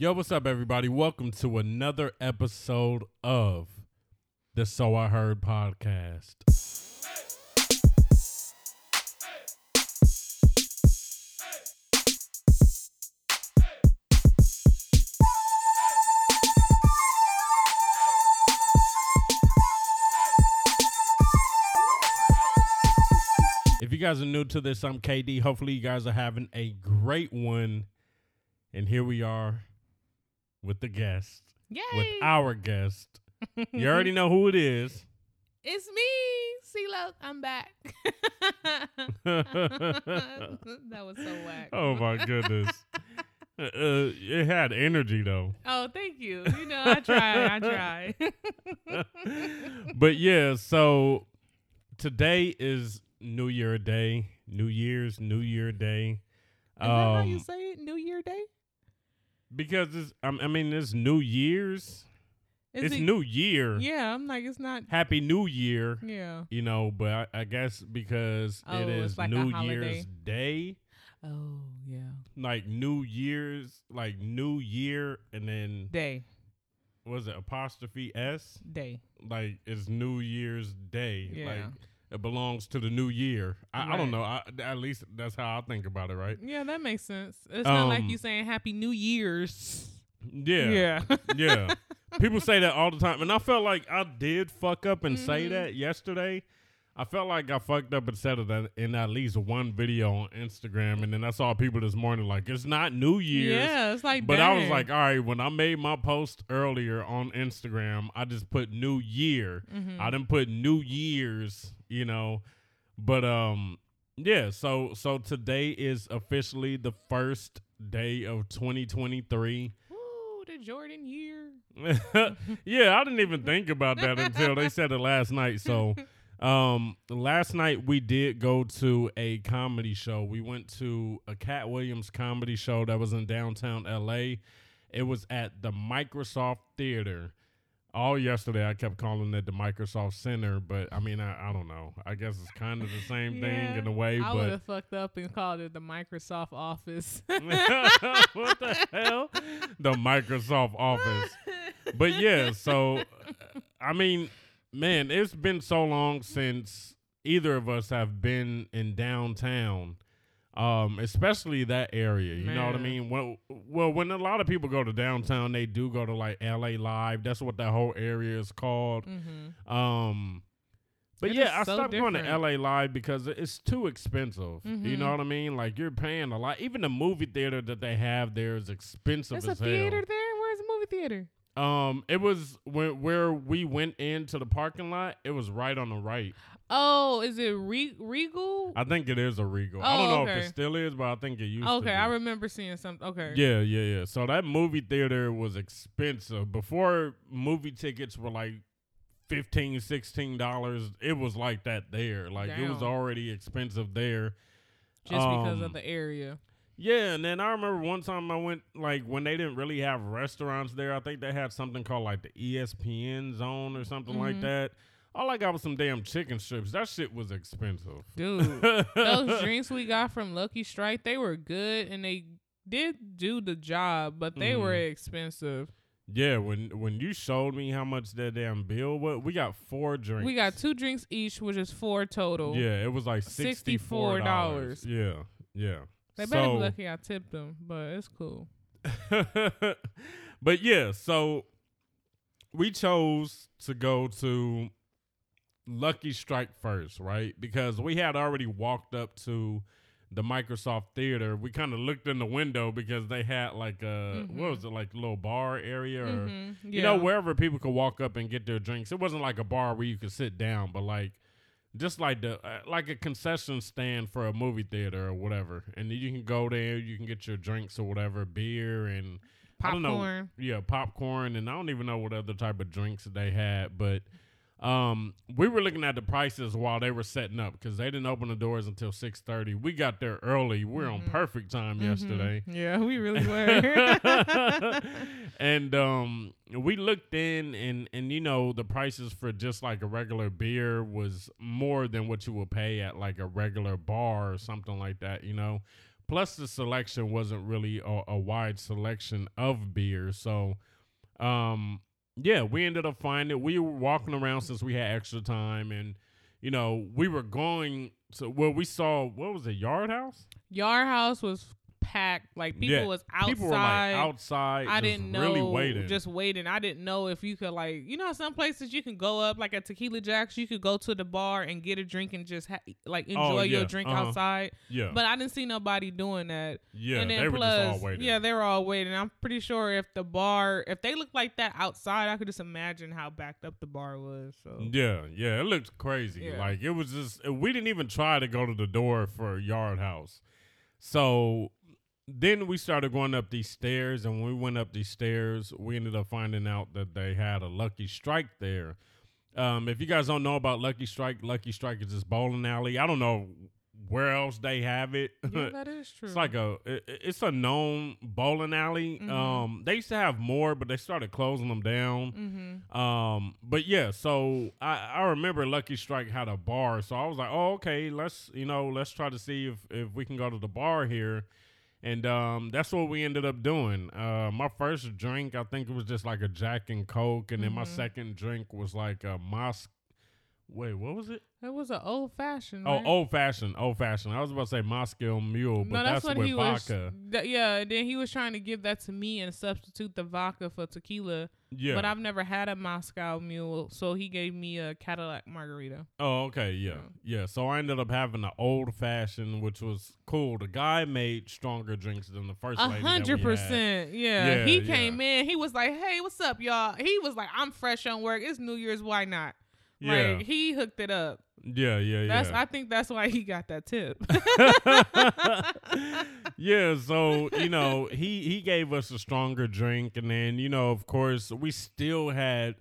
Yo, what's up, everybody? Welcome to another episode of the So I Heard podcast. If you guys are new to this, I'm KD. Hopefully, you guys are having a great one. And here we are with the guest, Yay! with our guest. You already know who it is. it's me, CeeLo. I'm back. that was so whack. oh my goodness. Uh, uh, it had energy though. Oh, thank you. You know, I try. I try. but yeah, so today is New Year Day. New Year's New Year Day. Is that how you Um, say it? New Year Day? Because it's, I I mean, it's New Year's. Is it's it- New Year. Yeah, I'm like, it's not. Happy New Year. Yeah. You know, but I, I guess because Oh, it's like New. Year's Day, Oh, yeah. like New Year's, like New Year, and then Day. was it apostrophe S? Day. Like it's New Year's Day. Yeah. Like it belongs to the new year. I, I don't know. I, at least that's how I think about it, right? Yeah, that makes sense. It's not like Um, you saying Happy New Year's. Yeah. Yeah. Yeah. People say that all the time. And I felt like I did fuck up and say Mhm. that yesterday. I felt like I fucked up and said it in- at least one video on Instagram. And then I saw people this morning like, it's not New Year's. Yeah, it's like But I was like, all right, when I made my post earlier on Instagram, I just put New Year. Mhm. I didn't put New Year's, you know. But um yeah, so so today is officially the first day of 2023. Ooh, the Jordan year. yeah, I didn't even think about that until they said it last night. So um last night we did go to a comedy show. We went to a Katt Williams comedy show that was in downtown LA. It was at the Microsoft Theater. All yesterday I kept calling it the Microsoft Center, but I mean I, I don't know. I guess it's kind of the same thing in a way, I would but have fucked up and called it the Microsoft Office. what the hell? The Microsoft Office. but yeah, so I mean, man, it's been so long since either of us have been in downtown. Um, especially that area. You know what I mean? Well, well, when a lot of people go to downtown, they do go to like LA Live. That's what that whole area is called. mm-hmm. Um, but It yeah, I so stopped going to. LA Live because it's too expensive. You know Mhm. what I mean? Like you're paying a lot. Even the movie theater that they have there is expensive There's a hell. theater there. Where's the movie theater? Um, it was where where we went into the parking lot. It was right on the right. Oh, is it Re- Regal? I think it is a Regal. I don't Oh, know if it still is, but I think it used to. okay. I remember seeing something. Okay. Yeah, yeah, yeah. So that movie theater was expensive. Before movie tickets were like 15 dollars, it was like that there. Like it was already expensive there. Just because Um, of the area. Yeah, and then I remember one time I went like when they didn't really have restaurants there. I think they had something called like the ESPN zone or something like Mhm. that. All I got was some damn chicken strips. That shit was expensive. Dude, those drinks we got from Lucky Strike, they were good and they did do the job, but they were Mhm. expensive. Yeah, when when you showed me how much that damn bill was, we got four drinks. We got two drinks each, which is four total. Yeah, it was like sixty four dollars. $64. Yeah, yeah. They better so, be lucky I tipped them, but it's cool. but yeah, so we chose to go to Lucky Strike first, right? Because we had already walked up to the Microsoft Theater. We kind of looked in the window because they had like a what Mhm. was it like a little bar area or Mhm, you know wherever people could walk up and get their drinks. It wasn't like a bar where you could sit down, but like just like the uh, like a concession stand for a movie theater or whatever. And you can go there, you can get your drinks or whatever, beer and I don't know. popcorn. yeah, popcorn and I don't even know what other type of drinks they had, but um, we were looking at the prices while they were setting up because they didn't open the doors until six thirty. We got there early. We are on Mhm. perfect time Mhm. yesterday. Yeah, we really were. and um, we looked in, and and you know the prices for just like a regular beer was more than what you would pay at like a regular bar or something like that. You know, plus the selection wasn't really a, a wide selection of beer. So, um, yeah, we ended up finding we were walking around since we had extra time, and you know we were going to well, we saw what was it, Yard House? Yard House was packed. Like people Yeah, was outside. People were like outside, I just didn't know. really waiting. Just waiting. I didn't know if you could like, you know, some places you can go up like at Tequila Jacks. You could go to the bar and get a drink and just ha- like enjoy Oh, yeah, your drink uh-huh. outside. yeah, But I didn't see nobody doing that. yeah, and then they were plus, just all waiting. yeah, they were all waiting. I'm pretty sure if the bar, if they looked like that outside, I could just imagine how backed up the bar was. So Yeah, yeah, it looked crazy. Yeah. Like it was just we didn't even try to go to the door for Yard House. So then we started going up these stairs, and when we went up these stairs, we ended up finding out that they had a Lucky Strike there. Um, if you guys don't know about Lucky Strike, Lucky Strike is this bowling alley. I don't know where else they have it. yeah, that is true. It's like a it- it's a known bowling alley. Mhm. Um, they used to have more, but they started closing them down. mm-hmm. Um, but yeah, so I, I remember Lucky Strike had a bar, so I was like, oh, okay, let's you know, let's try to see if if we can go to the bar here, and um, that's what we ended up doing. Uh, my first drink, I think it was just like a Jack and Coke, and then my Mhm. second drink was like a Mos. Wait, what was it? It was an old fashioned. Oh, old fashioned, old fashioned. I was about to say Moscow Mule, but no, that's, what with he vodka. was. th- yeah, then he was trying to give that to me and substitute the vodka for tequila. Yeah. But I've never had a Moscow Mule, so he gave me a Cadillac Margarita. Oh, okay, yeah, Yeah. yeah. So I ended up having an old fashioned, which was cool. The guy made stronger drinks than the first. A lady hundred percent. Yeah. Yeah, He yeah. came in. He was like, "Hey, what's up, y'all?" He was like, "I'm fresh on work. It's New Year's. Why not?" Yeah, Like he hooked it up. yeah, yeah, That's. yeah. I think that's why he got that tip. yeah, so you know, he he gave us a stronger drink, and then you know, of course, we still had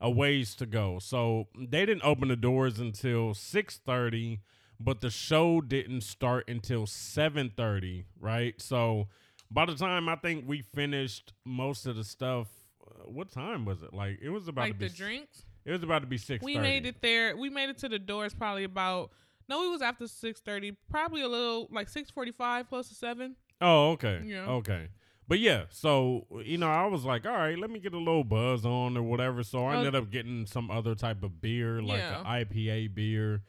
a ways to go. So they didn't open the doors until six thirty, but the show didn't start until seven thirty. Right, so by the time I think we finished most of the stuff, uh, what time was it? Like it was about like the drinks. It was about to be six. We made it there. We made it to the doors probably about. No, it was after six thirty. Probably a little like six forty five, close to seven. Oh, okay. Yeah. Okay. But yeah, so you know, I was like, all right, let me get a little buzz on or whatever. So I Oh. ended up getting some other type of beer, like Yeah. an IPA beer.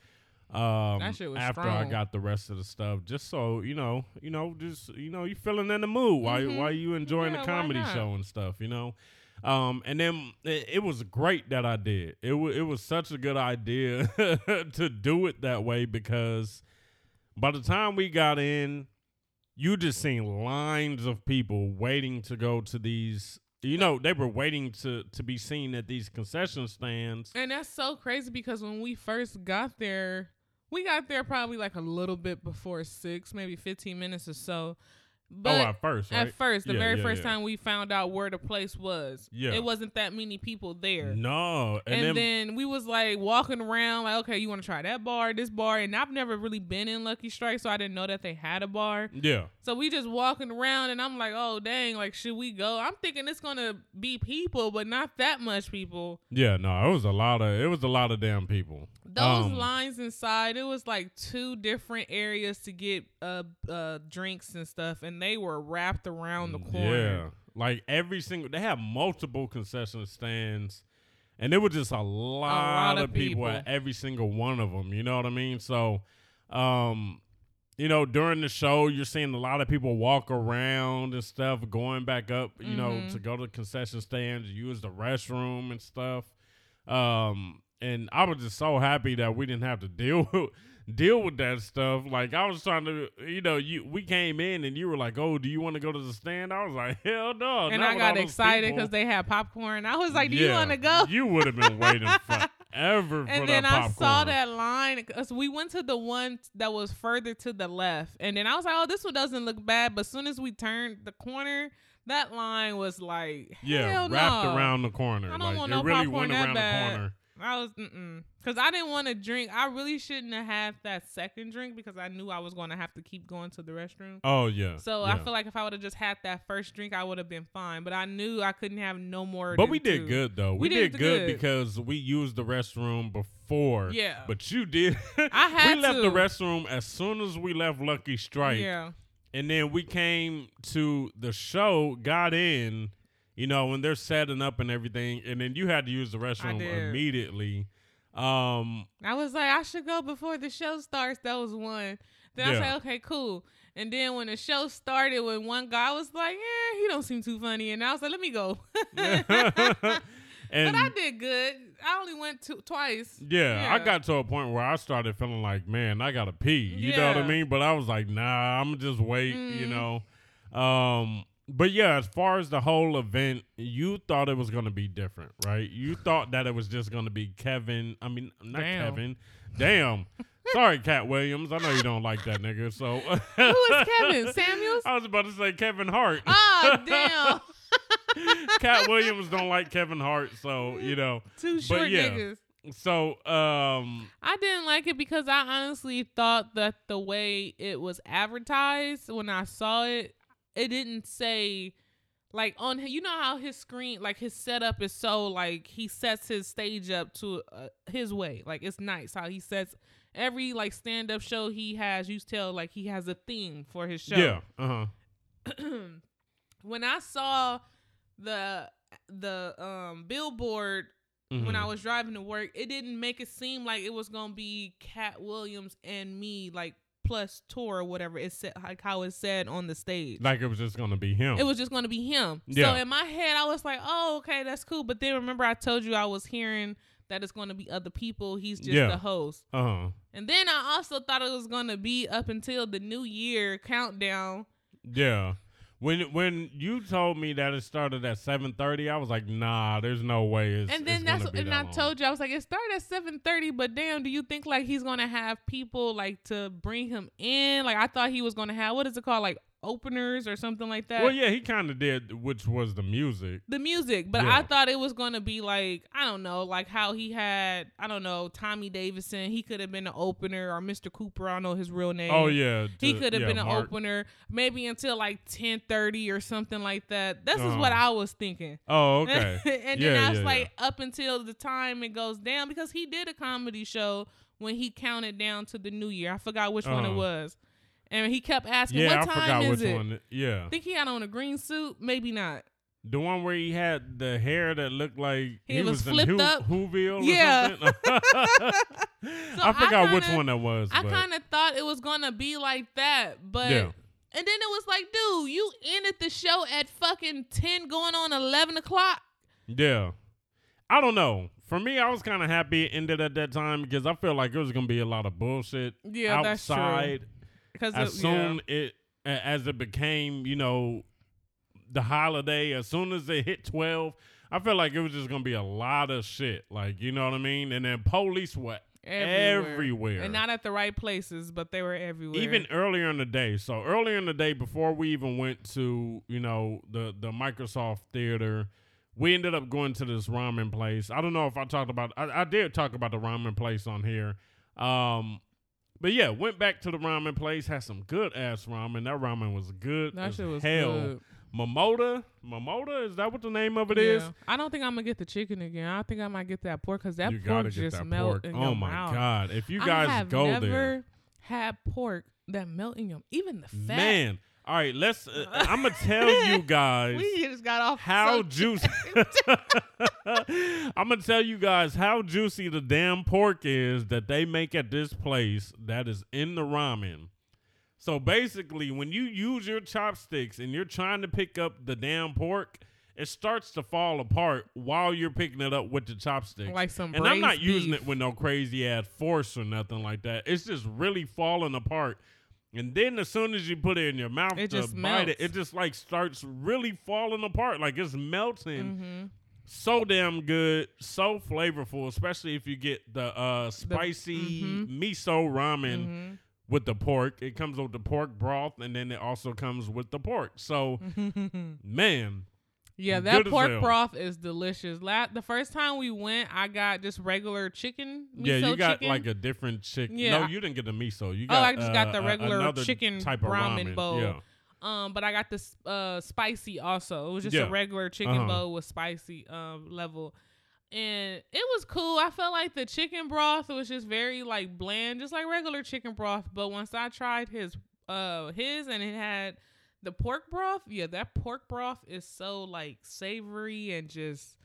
Um, That shit was after I got the rest of the stuff, just so you know, you know, just you know, you feeling in the mood while Mhm. while you enjoying Yeah, the comedy show and stuff, you know. Um, and then it, it was great that I did. It wa it was such a good idea to do it that way because by the time we got in, you just seen lines of people waiting to go to these. You know, they were waiting to to be seen at these concession stands. And that's so crazy because when we first got there, we got there probably like a little bit before six, maybe fifteen minutes or so. But oh, at first, right? At first, the Yeah, very yeah, first yeah. time we found out where the place was, Yeah. it wasn't that many people there. No, and, And, then, then, we was like walking around, like, okay, you want to try that bar, this bar, and I've never really been in Lucky Strike, so I didn't know that they had a bar. yeah, So we just walking around, and I'm like, oh dang, like should we go? I'm thinking it's gonna be people, but not that much people. yeah, no, it was a lot of it was a lot of damn people. Those Um, lines inside, it was like two different areas to get uh uh drinks and stuff, and they were wrapped around the corner. Yeah, like every single they have multiple concession stands, and there was just a lot, of of people, people. at every single one of them. You know what I mean? So, um, you know, during the show, you're seeing a lot of people walk around and stuff, going back up. You know, Mhm. to go to the concession stands, use the restroom and stuff. Um, and I was just so happy that we didn't have to deal deal with that stuff. Like I was trying to, you know, you we came in and you were like, "Oh, do you want to go to the stand?" I was like, "Hell no!" and I got excited because they had popcorn. I was like, "Do you want to go?" You would have been waiting forever for and then that I popcorn. saw that line because we went to the one that was further to the left, and then I was like, "Oh, this one doesn't look bad." But as soon as we turned the corner, that line was like, Yeah, wrapped no. around the corner. I don't like want it no really popcorn went that bad. I was mm because I didn't want to drink. I really shouldn't have had that second drink because I knew I was going to have to keep going to the restroom. Oh yeah. So yeah. I feel like if I would have just had that first drink, I would have been fine. But I knew I couldn't have no more. But we did two. good though. We, We did, did good, good. because we used the restroom before. Yeah. But you did. I had we left to. the restroom as soon as we left Lucky Strike. Yeah. and then we came to the show, got in, you know, when they're setting up and everything, and then you had to use the restroom immediately. Um, I was like, I should go before the show starts. That was one. Then I Yeah. like, okay, cool. And then when the show started, when one guy was like, yeah, he don't seem too funny, and I was like, let me go. and but I did good. I only went to, twice. Yeah, I got to a point where I started feeling like, man, I gotta pee. You know what I mean? But I was like, nah, I'm just wait. You Mhm. know. Um, but yeah, as far as the whole event, you thought it was gonna be different, right? You thought that it was just gonna be Kevin. I mean, not Damn. Kevin. Damn. Sorry, Katt Williams. I know you don't like that nigga. So Who is Kevin Samuels? I was about to say Kevin Hart. Oh damn, Katt Williams don't like Kevin Hart, so you know. two short yeah. niggas. So um, I didn't like it because I honestly thought that the way it was advertised when I saw it, it didn't say like on you know how his screen like his setup is so like he sets his stage up to uh, his way like it's nice how he sets every like stand up show he has you tell like he has a theme for his show yeah, uh huh. when I saw the the um billboard when Mm-hmm. I was driving to work, it didn't make it seem like it was gonna be Katt Williams and me, like plus tour or whatever. It said like how it said on the stage. Like it was just gonna be him. it was just gonna be him. Yeah. So in my head, I was like, "Oh, okay, that's cool." But then remember, I told you I was hearing that it's gonna be other people. He's just Yeah. the host. uh huh. And then I also thought it was gonna be up until the New Year countdown. Yeah. When when you told me that it started at seven thirty, I was like, nah, there's no way. It's, and then it's that's and that I long. told you I was like it started at seven thirty, but damn, do you think like he's gonna have people like to bring him in? Like I thought he was gonna have what is it called like openers or something like that. Well, yeah, he kind of did, which was the music. The music, but Yeah. I thought it was gonna be like I don't know, like how he had I don't know Tommy Davidson. He could have been an opener or Mr. Cooper. I don't know his real name. Oh yeah, He could have yeah, been an Mark. opener, maybe until like ten thirty or something like that. This is what Uh-huh. I was thinking. Oh okay. and Yeah, then I was like, up until the time it goes down, because he did a comedy show when he counted down to the new year. I forgot which one it Uh-huh. was. And he kept asking, yeah, what I time forgot is which it? one. Yeah, I think he had on a green suit, maybe not. the one where he had the hair that looked like He he, was in flipped Who- up. Whoville. Or Yeah. something. I forgot which kinda- one that was. I kind of thought it was gonna be like that, but Yeah. and then it was like, dude, you ended the show at fucking ten, going on eleven o'clock. Yeah. I don't know. For me, I was kind of happy it ended at that time because I feel like it was gonna be a lot of bullshit Yeah, that's true. outside. Because As soon it as it became, you know, the holiday. As soon as it hit twelve, I felt like it was just gonna be a lot of shit. Like you know what I mean. And then police were everywhere. everywhere. and not at the right places, but they were everywhere. even earlier in the day. So earlier in the day, before we even went to you know the the Microsoft Theater, we ended up going to this ramen place. I don't know if I talked about. I, I did talk about the ramen place on here. Um, but yeah, went back to the ramen place. Had some good ass ramen. That ramen was good. that as shit was hell. good. Momota, Momota, is that what the name of it is? Yeah. I don't think I'm gonna get the chicken again. I think I might get that pork because that you pork just that melt pork. in oh your my god! If you guys I have go never there, had pork that melt in your even the fat. man. All right, let's. Uh, I'm gonna tell you guys. we just got off how juicy I'm gonna tell you guys how juicy the damn pork is that they make at this place that is in the ramen. So basically, when you use your chopsticks and you're trying to pick up the damn pork, it starts to fall apart while you're picking it up with the chopsticks. like some. and I'm not braised using it with no crazy ass force or nothing like that. It's just really falling apart. And then as soon as you put it in your mouth It to just bite it, it just like starts really falling apart. Like it's melting. Mhm. So damn good, so flavorful, especially if you get the uh spicy mhm. miso ramen Mhm. with the pork. It comes with the pork broth and then it also comes with the pork. So man, Yeah, that as pork broth is delicious. La- the first time we went, I got just regular chicken. Miso yeah, you got chicken. like a different chicken. Yeah. No, you didn't get the miso. You Oh, I just got the uh, regular chicken type of ramen ramen bowl. Yeah. Um, but I got this uh spicy also. It was just Yeah. a regular chicken Uh-huh. bowl with spicy um level. And it was cool. I felt like the chicken broth was just very like bland, just like regular chicken broth. But once I tried his uh his and it had the pork broth. Yeah, that pork broth is so like savory and just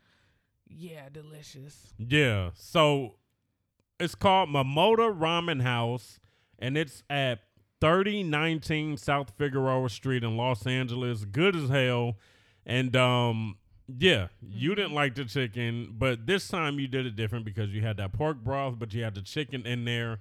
yeah, delicious. Yeah. So it's called Momota Ramen House, and it's at 3019 South Figueroa Street in Los Angeles. Good as hell. And um, yeah, you Mm-hmm. didn't like the chicken, but this time you did it different because you had that pork broth, but you had the chicken in there.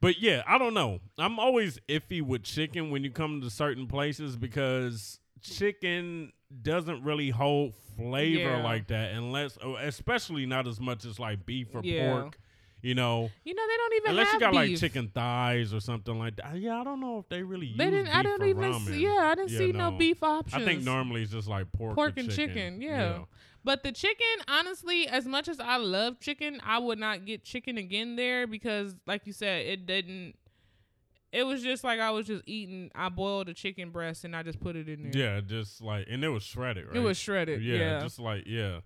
But yeah, I don't know. I'm always iffy with chicken when you come to certain places because chicken doesn't really hold flavor Yeah. like that unless oh, especially not as much as like beef or Yeah. pork, you know. You know they don't even Unless you got like chicken thighs or something like that. Yeah, I don't know if they really They use didn't. I beef don't even. ramen. See, yeah, I didn't see no. no. beef options. I think normally it's just like pork, pork and chicken. chicken. Yeah. But the chicken, honestly, as much as I love chicken, I would not get chicken again there because, like you said, it didn't. It was just like I was just eating. I boiled a chicken breast and I just put it in there. Yeah, just like and it was shredded, right? It was shredded. yeah, Yeah. just like yeah.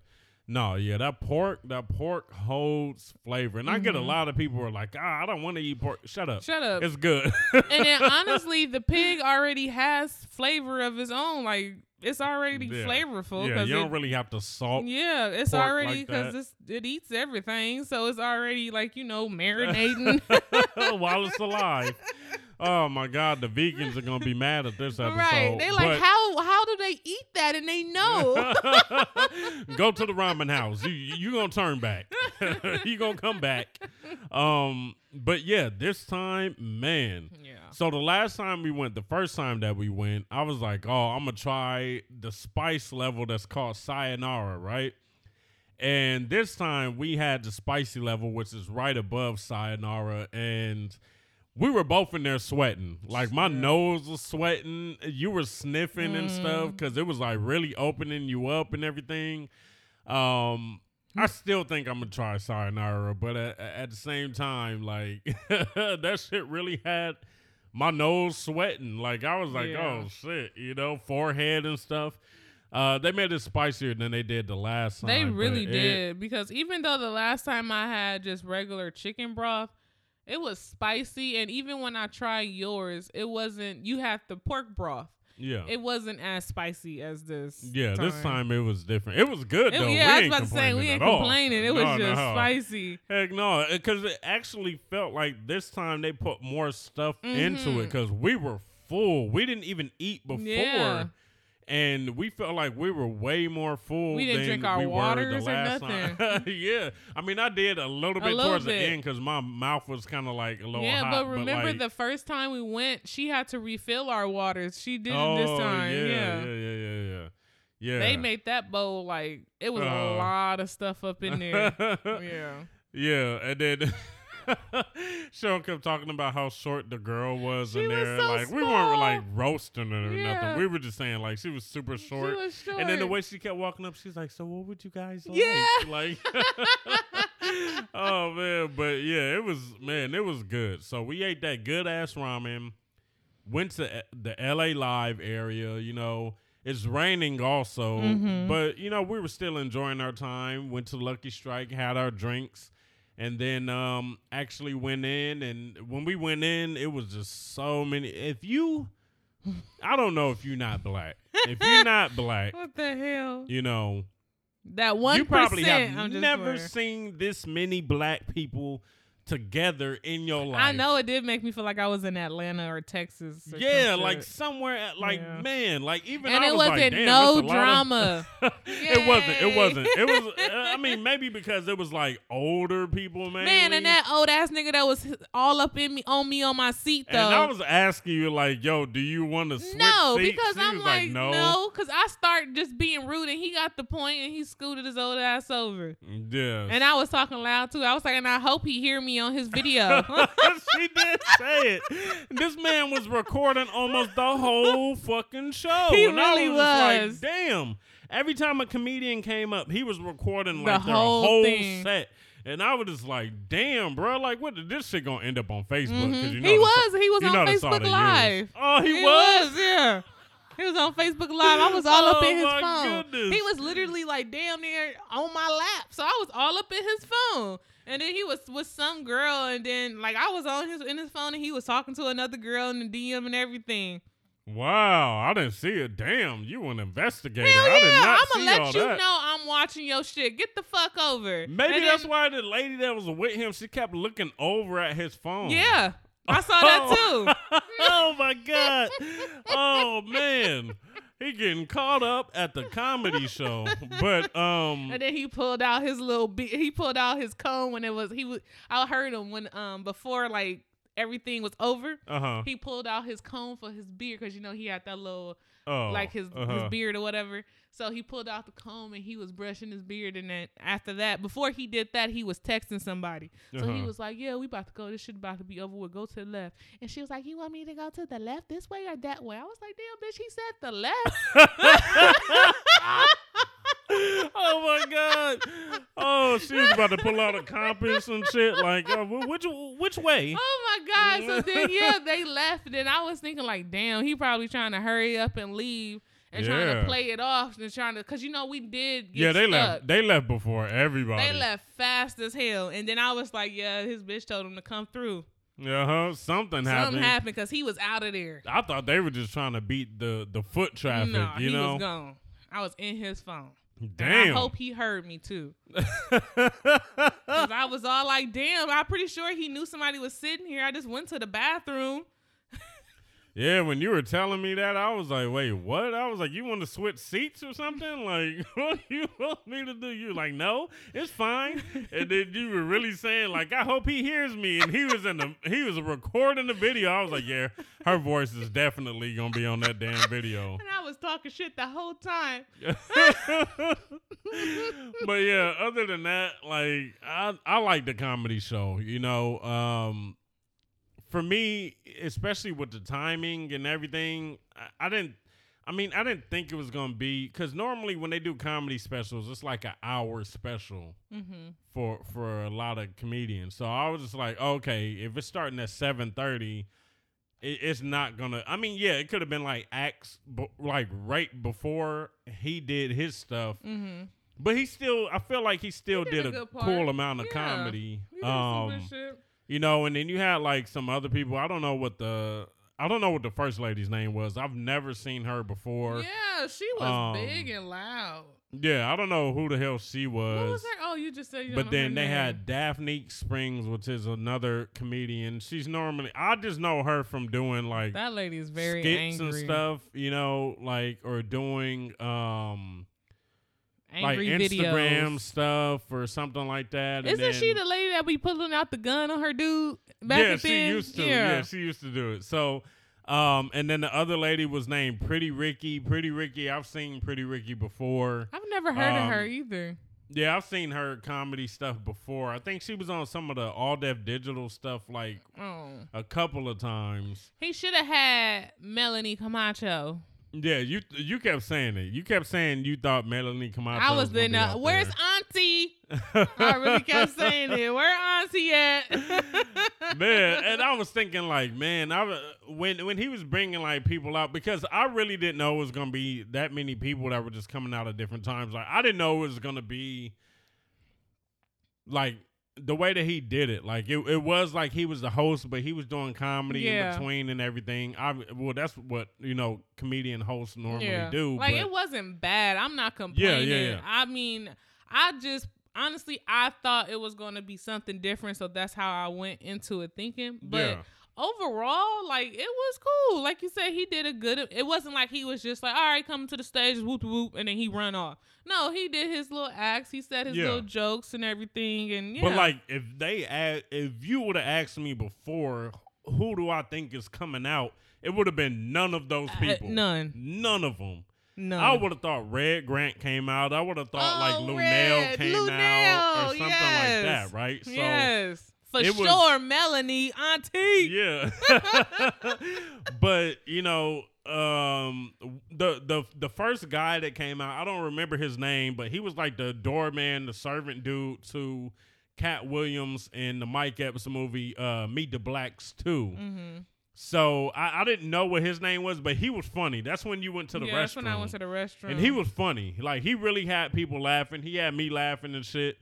No, yeah, that pork, that pork holds flavor, and I get a Mhm. lot of people who are like, ah, I don't want to eat pork. Shut up, Shut up. it's good. and then honestly, the pig already has flavor of its own. Like it's already Yeah. flavorful. yeah, you don't really have to salt. Yeah, it's already because that. it eats everything, so it's already like you know marinating. while it's alive. Oh my God, the vegans are gonna be mad at this episode. right? They like but- how how do they eat that and they know? Go to the ramen house. You you gonna turn back. you gonna come back. Um, but yeah, this time, man. yeah. So the last time we went, the first time that we went, I was like, oh, I'm gonna try the spice level that's called sayonara, right? And this time we had the spicy level, which is right above sayonara, and we were both in there sweating. Like my Yeah. nose was sweating. You were sniffing and stuff Mm. because it was like really opening you up and everything. Um, I still think I'm gonna try sayonara, but at, at the same time, like that shit really had my nose sweating. Like I was like, Yeah. oh shit, you know, forehead and stuff. Uh, they made it spicier than they did the last time. They really it- did because even though the last time I had just regular chicken broth, it was spicy, and even when I tried yours, it wasn't. You had the pork broth. Yeah, It wasn't as spicy as this. yeah. This time it was different. It was good It- though. yeah, we I was about to say we ain't complaining. It was No, just no. spicy. Heck no, because it actually felt like this time they put more stuff into Mhm. it because we were full. We didn't even eat before. Yeah. And we felt like we were way more full. We didn't drink our we waters or nothing. Yeah, I mean, I did a little A bit little towards bit. the end because my mouth was kind of like a little Yeah, hot. but remember like, the first time we went, she had to refill our waters. She didn't oh, this time. Yeah, Yeah. yeah, yeah, yeah, yeah. Yeah. They made that bowl like it was a Uh. lot of stuff up in there. yeah. Yeah, and then Sean kept talking about how short the girl was She in was there. so like we weren't like roasting her or Yeah. nothing. We were just saying like she was super short. Was short. And then the way she kept walking up, she's like, "So what would you guys like?" Yeah. Like, oh man, but yeah, it was man, it was good. So we ate that good ass ramen. Went to uh, the L.A. Live area. You know, it's raining also, Mhm. but you know we were still enjoying our time. Went to Lucky Strike, had our drinks. And then um actually went in and when we went in it was just so many if you I don't know if you're not black. If you're not black, what the hell? you know, That one you probably have I'm never seen this many black people together in your life. I know it did make me feel like I was in Atlanta or Texas. or Yeah, like somewhere, at, like Yeah. man, like even and I it was wasn't like, no it's a lot of- drama. it wasn't. It wasn't. It was. uh, I mean, maybe because it was like older people, man. Man, and that old ass nigga that was all up in me on me on my seat though. And I was asking you, like, yo, do you want to switch no, seats? because He I'm was like, no. no, because I start just being rude, and he got the point, and he scooted his old ass over, Yeah. and I was talking loud too. I was like, and I hope he hear me on his video. she did say it. This man was recording almost the whole fucking show. He and I really was. was. Like, Damn. Every time a comedian came up, he was recording The like their whole whole set. And I was just like, damn, bro, like, what? This shit gonna end up on Facebook? Mhm. you know he was, he was on the Facebook Live. Oh, he, was. yeah. He was on Facebook Live. I was all up Oh, in his phone. goodness. He was literally like damn near on my lap. So I was all up in his phone. And then he was with some girl, and then like I was on his in his phone, and he was talking to another girl in the DM and everything. Wow, I didn't see it. Damn, you an investigator. Hell I did yeah, not I'm gonna let you that. know I'm watching your shit. Get the fuck over. Maybe And that's then- why the lady that was with him, she kept looking over at his phone. Yeah, I saw that oh. too. oh my god. Oh man. He getting caught up at the comedy show. But um And then he pulled out his little be- he pulled out his cone when it was he was I heard him when um before like everything was over. uh-huh. He pulled out his cone for his beard because you know he had that little Oh. like his uh-huh. his beard or whatever. So he pulled out the comb and he was brushing his beard. And then after that, before he did that, he was texting somebody. So he Uh-huh. was like, "Yeah, we about to go. This shit about to be over with. Go to the left." And she was like, "You want me to go to the left, this way or that way?" I was like, "Damn, bitch, he said the left." oh my god! Oh, she was about to pull out a compass and shit. Like, uh, which which way? Oh my god! So then yeah, they left. And I was thinking like, damn, he probably trying to hurry up and leave and trying to play it off and trying to, cause you know we did. Get yeah, they stuck. left. They left before everybody. They left fast as hell. And then I was like, yeah, his bitch told him to come through. Uh huh. Something happened. Something happened because he was out of there. I thought they were just trying to beat the the foot traffic. no, you he know. was gone. I was in his phone. And Damn. I hope he heard me too. Cause I was all like, damn, I'm pretty sure he knew somebody was sitting here. I just went to the bathroom. Yeah, when you were telling me that, I was like, wait, what? I was like, you want to switch seats or something? Like, what do you want me to do? You like, no, it's fine. and then you were really saying, like, I hope he hears me. And he was in the he was recording the video. I was like, yeah, her voice is definitely gonna be on that damn video. And I was talking shit the whole time. but yeah, other than that, like I I like the comedy show. You know, um, for me, especially with the timing and everything, I, I didn't. I mean, I didn't think it was gonna be because normally when they do comedy specials, it's like an hour special Mm-hmm. for for a lot of comedians. So I was just like, okay, if it's starting at seven thirty, it, it's not gonna. I mean, yeah, it could have been like acts, b- like right before he did his stuff. Mm-hmm. But he still, I feel like he still He did, did a a, cool amount of Yeah. comedy. He did some Um. You know, and then you had like some other people. I don't know what the, I don't know what the first lady's name was. I've never seen her before. Yeah, she was um, big and loud. Yeah, I don't know who the hell she was. What was. her? Oh, you just said you But then they name. had Daphnique Springs, which is another comedian. She's normally I just know her from doing like that lady is very skits angry. and stuff, you know, like or doing um like Instagram videos. stuff or something like that. Isn't she the lady that be pulling out the gun on her dude back yeah, then? she used to. Yeah. she used to do it. So, um, and then the other lady was named Pretty Ricky. Pretty Ricky, I've seen Pretty Ricky before. I've never heard of her Um, either. Yeah, I've seen her comedy stuff before. I think she was on some of the All Def Digital stuff like Oh, a couple of times. he should have had Melanie Comarcho. Yeah, you you kept saying it. You kept saying you thought Melanie come out. I was be Uh, Where's Auntie? I really kept saying it. Where Auntie at? man, and I was thinking like, man, I when when he was bringing like people out because I really didn't know it was gonna be that many people that were just coming out at different times. Like I didn't know it was gonna be like the way that he did it. Like it, it was like he was the host, but he was doing comedy Yeah. in between and everything. I well, that's what you know comedian hosts normally yeah. do. Like it wasn't bad. I'm not Yeah, complaining. yeah, yeah. I mean, I just honestly I thought it was going to be something different, so that's how I went into it thinking. But yeah. Overall, like it was cool. Like you said, he did a good. It wasn't like he was just like, all right, come to the stage, whoop whoop, and then he run off. No, he did his little acts. He said his Yeah. little jokes and everything, and yeah. But like, if they add, if you would have asked me before, who do I think is coming out? It would have been none of those Uh, people. none, None of them. none. I would have thought Red Grant came out. I would have thought like Oh, Luenell Red, came out or Luenell, something like that, right? So yes, for it was- sure, Melanie, Auntie. yeah. but you know, um, the the the first guy that came out, I don't remember his name, but he was like the doorman, the servant dude to Katt Williams in the Mike Epps movie, uh, Meet the Blacks too. Mm-hmm. So I, I didn't know what his name was, but he was funny. That's when you went to the yeah, restroom. that's when I went to the restaurant. and he was funny. Like he really had people laughing. He had me laughing and shit.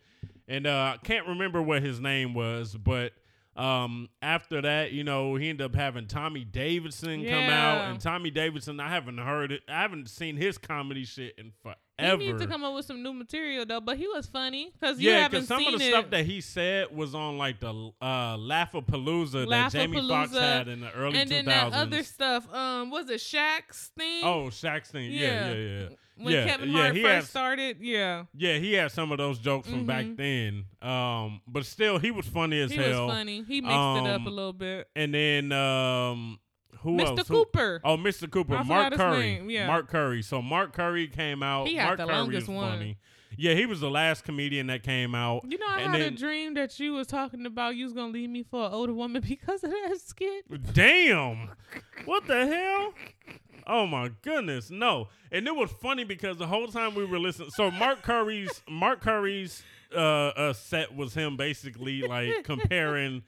And uh, I can't remember what his name was, but um, after that, you know, he ended up having Tommy Davidson come out, and Tommy Davidson, I haven't heard it. I haven't seen his comedy shit in He forever. needs to come up with some new material though, but he was funny because you yeah, because some seen of the it. stuff that he said was on like the uh, Laffapalooza that Jamie Foxx had in the early and 2000s. then that other stuff, um, was it Shaq's thing? oh, Shaq's thing. Yeah, Yeah. yeah, yeah. when yeah, Kevin yeah, Hart he first has- started, yeah, Yeah, he had some of those jokes from back Mhm. then. Um, but still, he was funny as he hell. was funny. He mixed it up Um, a little bit. And then um, who Mr. else? Who- Cooper, Oh, Mr. Cooper, Mark Curry. yeah. Mark Curry. So Mark Curry came out. He had Mark the Curry longest one. funny. Yeah, he was the last comedian that came out. you know, I and had a dream that you was talking about. You was gonna leave me for an older woman because of that skit. Damn. What the hell? Oh my goodness. No. And it was funny because the whole time we were listening so Mark Curry's Mark Curry's uh, uh set was him basically like comparing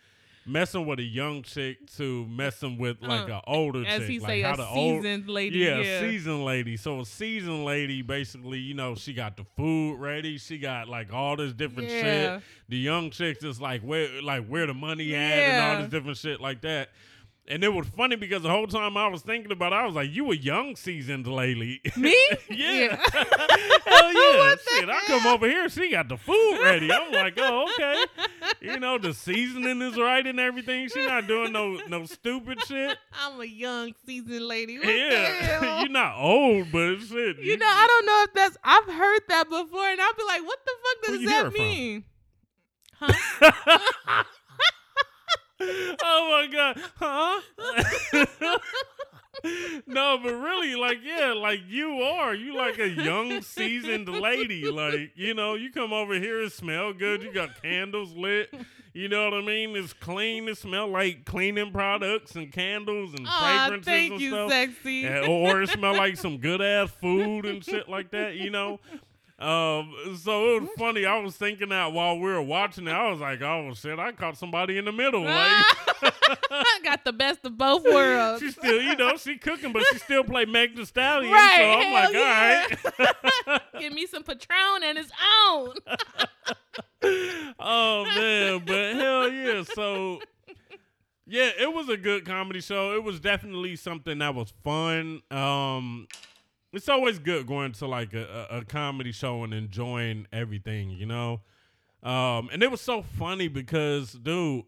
messing with a young chick to messing with like Uh, an older As chick. he like say, how a the old seasoned lady. yeah, Yeah, seasoned lady. So a seasoned lady, basically, you know, she got the food ready. She got like all this different Yeah. shit. The young chicks is like where, like where the money at, and all this different shit like that. And it was funny because the whole time I was thinking about, it, I was like, "You a young seasoned lady." Me? yeah, hell yeah. What the Shit, I come over here, she got the food ready. I'm like, "Oh, okay." You know, the seasoning is right and everything. She not doing no no stupid shit. I'm a young seasoned lady. What the Yeah, hell? you're not old, but shit. You know, I don't know if that's. I've heard that before, and I'll be like, "What the fuck does that it from? mean?" Huh? Oh my god, huh? no, but really, like, yeah, like you are. You like a young, seasoned lady. Like, you know, you come over here and smell good. You got candles lit. You know what I mean? It's clean. It smell like cleaning products and candles and Aw, fragrances thank and you, stuff. sexy. And- or it smell like some good ass food and shit like that, you know. Um, so it was funny. I was thinking that while we were watching it, I was like, "Oh shit, I caught somebody in the middle." Like, Got the best of both worlds. she still, you know, she cooking, but she still play Meg the Stallion. Right, So I'm like, hell all right. Give me some Patron and its own. oh man, but hell yeah. So yeah, it was a good comedy show. It was definitely something that was fun. Um it's always good going to like a, a, a comedy show and enjoying everything, you know? Um and it was so funny because dude,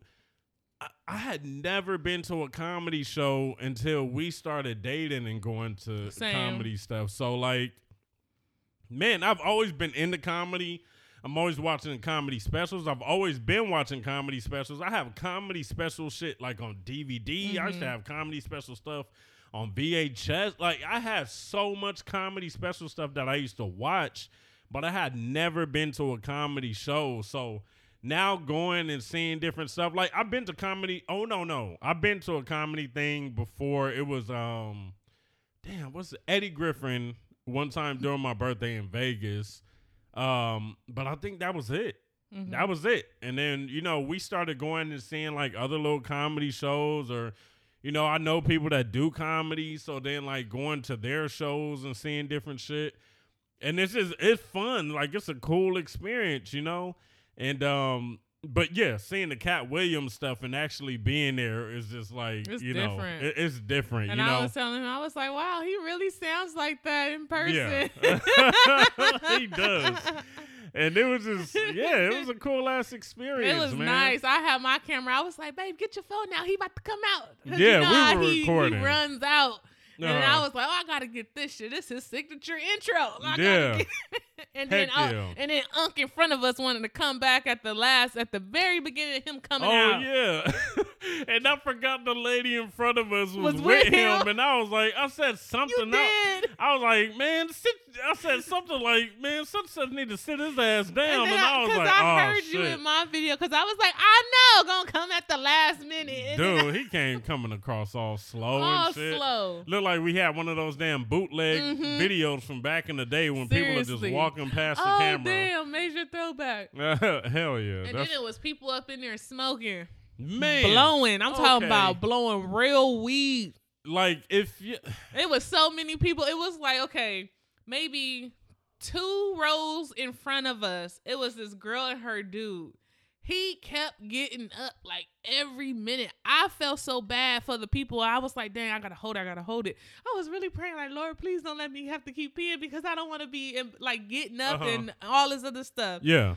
I, I had never been to a comedy show until we started dating and going to Same. comedy stuff. So like man, I've always been into comedy. I'm always watching comedy specials. I've always been watching comedy specials. I have comedy special shit like on DVD. I used to have comedy special stuff on VHS. Like I have so much comedy special stuff that I used to watch, but I had never been to a comedy show. So now going and seeing different stuff. Like I've been to comedy. Oh no, no. I've been to a comedy thing before. It was um damn, what's it? Eddie Griffin one time during my birthday in Vegas. Um, but I think that was it. Mm-hmm. That was it. And then, you know, we started going and seeing like other little comedy shows or you know, I know people that do comedy, so then like going to their shows and seeing different shit. And it's just it's fun. Like it's a cool experience, you know? And um but yeah, seeing the Katt Williams stuff and actually being there is just like It's you know, different. it- it's different. And you I was telling him, I was like, wow, he really sounds like that in person. Yeah. he does. And it was just yeah, it was a cool ass experience. It was man. nice. I had my camera. I was like, babe, get your phone now. He about to come out. Yeah, you know we were he, recording. He runs out. And Uh-huh. I was like, oh, I gotta get this shit. This is signature intro. I gotta Yeah. and then yeah. and then Unc in front of us wanted to come back at the last, at the very beginning of him coming Oh out. Oh yeah, and I forgot the lady in front of us was, Was with him. him. and I was like, I said something. You I, did. I was like, man, sit. I said something like, man, such such need to sit his ass down. And And, then I, was like, I oh heard shit, you in my video, cause I was like, I know, gonna come at the last minute. Dude, he came coming across all slow all and shit. slow. Looked like we had one of those damn bootleg Mhm. videos from back in the day when people are just Seriously. Walking past the Oh camera. damn, major throwback. Hell yeah, And then it was people up in there smoking. Man, blowing. I'm talking about blowing real weed. like if you, It was so many people. It was like, okay, maybe two rows in front of us. It was this girl and her dude. He kept getting up like every minute. I felt so bad for the people. I was like, dang, I gotta hold it. I gotta hold it. I was really praying, like, Lord, please don't let me have to keep peeing because I don't want to be in, like getting up Uh-huh. and all this other stuff yeah,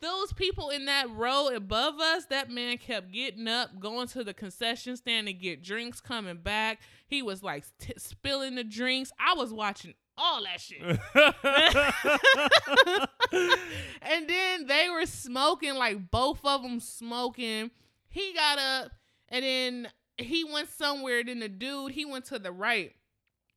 those people in that row above us, that man kept getting up, going to the concession stand to get drinks, coming back. He was like t- spilling the drinks. I was watching all that shit. and then they were smoking, like both of them smoking. He got up and then he went somewhere. Then the dude, he went to the right.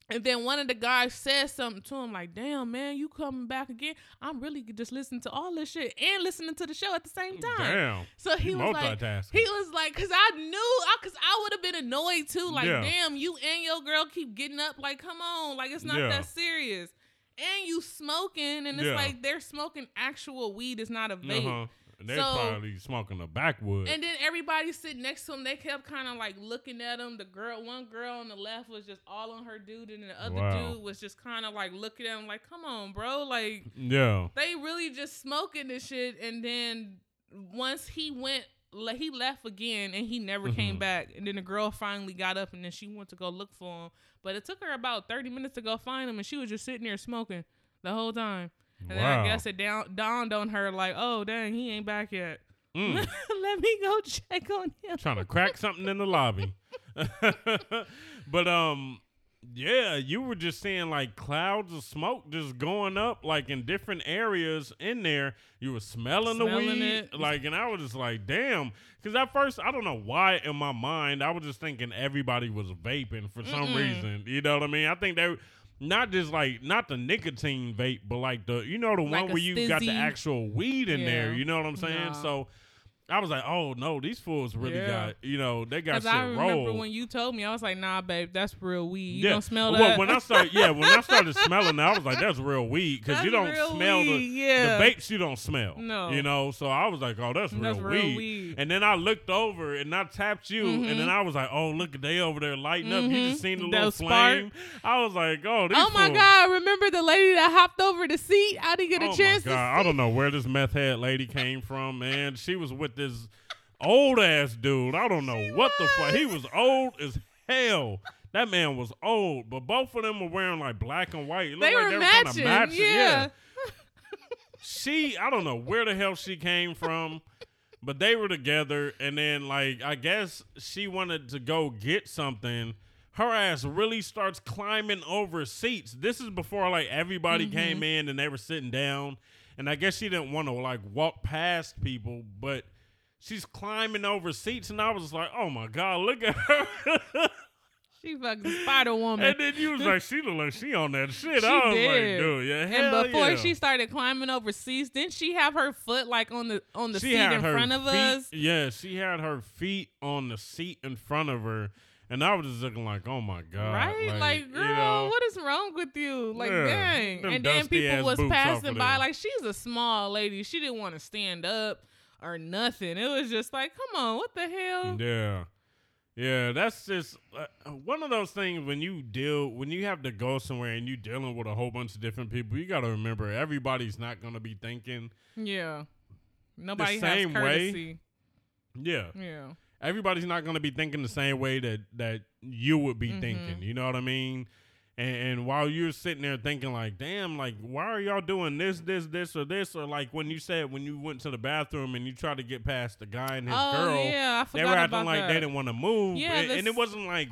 And then one of the guys said something to him like, "Damn, man, you coming back again? I'm really just listening to all this shit and listening to the show at the same time." damn, So he was like, he was like, cause I knew, cause I would have been annoyed too. Like, Yeah. damn, you and your girl keep getting up. Like, come on, like it's not Yeah. that serious. And you smoking, and it's Yeah. like they're smoking actual weed. It's not a vape. uh-huh. And they're So- probably smoking a backwood. And then everybody sitting next to him, they kept kind of like looking at him. The girl, one girl on the left was just all on her dude, and the other Wow. dude was just kind of like looking at him, like, "Come on, bro!" Like yeah, they really just smoking this shit. And then once he went, he left again, and he never came Mhm. back. And then the girl finally got up, and then she went to go look for him. But it took her about thirty minutes to go find him, and she was just sitting there smoking the whole time. And then. I guess it down, dawned on her, like, "Oh, dang, he ain't back yet." Mm. Let me go check on him. trying to crack something in the lobby. but um yeah, you were just seeing like clouds of smoke just going up like in different areas in there. You were smelling, the Smelling weed. it. Like and I was just like, damn. Cause at first I don't know why in my mind I was just thinking everybody was vaping for some Mm-mm. reason. You know what I mean? I think they not just like not the nicotine vape, but like the you know the Like one where you got the actual weed in there. You know what I'm saying? So I was like, oh no, these fools really Yeah. got you know they got shit I remember rolled. when you told me, I was like, "Nah, babe, that's real weed. You yeah. don't smell well, that." when I started, yeah, when I started smelling, it, I was like, that's real weed because you don't real smell the weed, yeah. the vapes. You don't smell, No. you know. So I was like, oh, that's real, That's real weed. weed. And then I looked over and I tapped you, and then Mhm. I was like, oh, look, they over there lighting up. You just seen the That little spark. flame. I was like, oh, oh my fools- God! Remember the lady that hopped over the seat? I didn't get a oh chance my. God. I don't know where this meth head lady came from, man. She was with this old ass dude. I don't know what the fuck. He was old as hell. That man was old, but both of them were wearing like black and white. It looked They like were they were kinda matching, matching. yeah. She, I don't know where the hell she came from, but they were together, and then like I guess she wanted to go get something. Her ass really starts climbing over seats. This is before like everybody Mm-hmm. came in and they were sitting down, and I guess she didn't want to like walk past people, but she's climbing over seats, and I was like, oh my god, look at her. She fucking Spider Woman. and then you was like, she look like she on that shit. She I was did. like, dude, yeah, And before yeah. she started climbing over seats, didn't she have her foot like on the on the she seat in front of feet, us? Yeah, she had her feet on the seat in front of her, and I was just looking like, oh my god, Right? Like, you girl, know, what is wrong with you? Like, Yeah, dang. And then people was passing by. Like, she's a small lady. She didn't want to stand up or nothing. It was just like, come on, what the hell? Yeah, yeah, that's just uh, one of those things when you deal when you have to go somewhere and you dealing with a whole bunch of different people. You got to remember everybody's not gonna be thinking. Yeah. Nobody same has way. Yeah, Yeah. everybody's not gonna be thinking the same way that that you would be Mhm. thinking. You know what I mean? And, and while you're sitting there thinking like, damn, like why are y'all doing this, this, this, or this, or like when you said when you went to the bathroom and you tried to get past the guy and his oh, girl, yeah. I they were acting like that. they didn't want to move. Yeah, and, and it wasn't like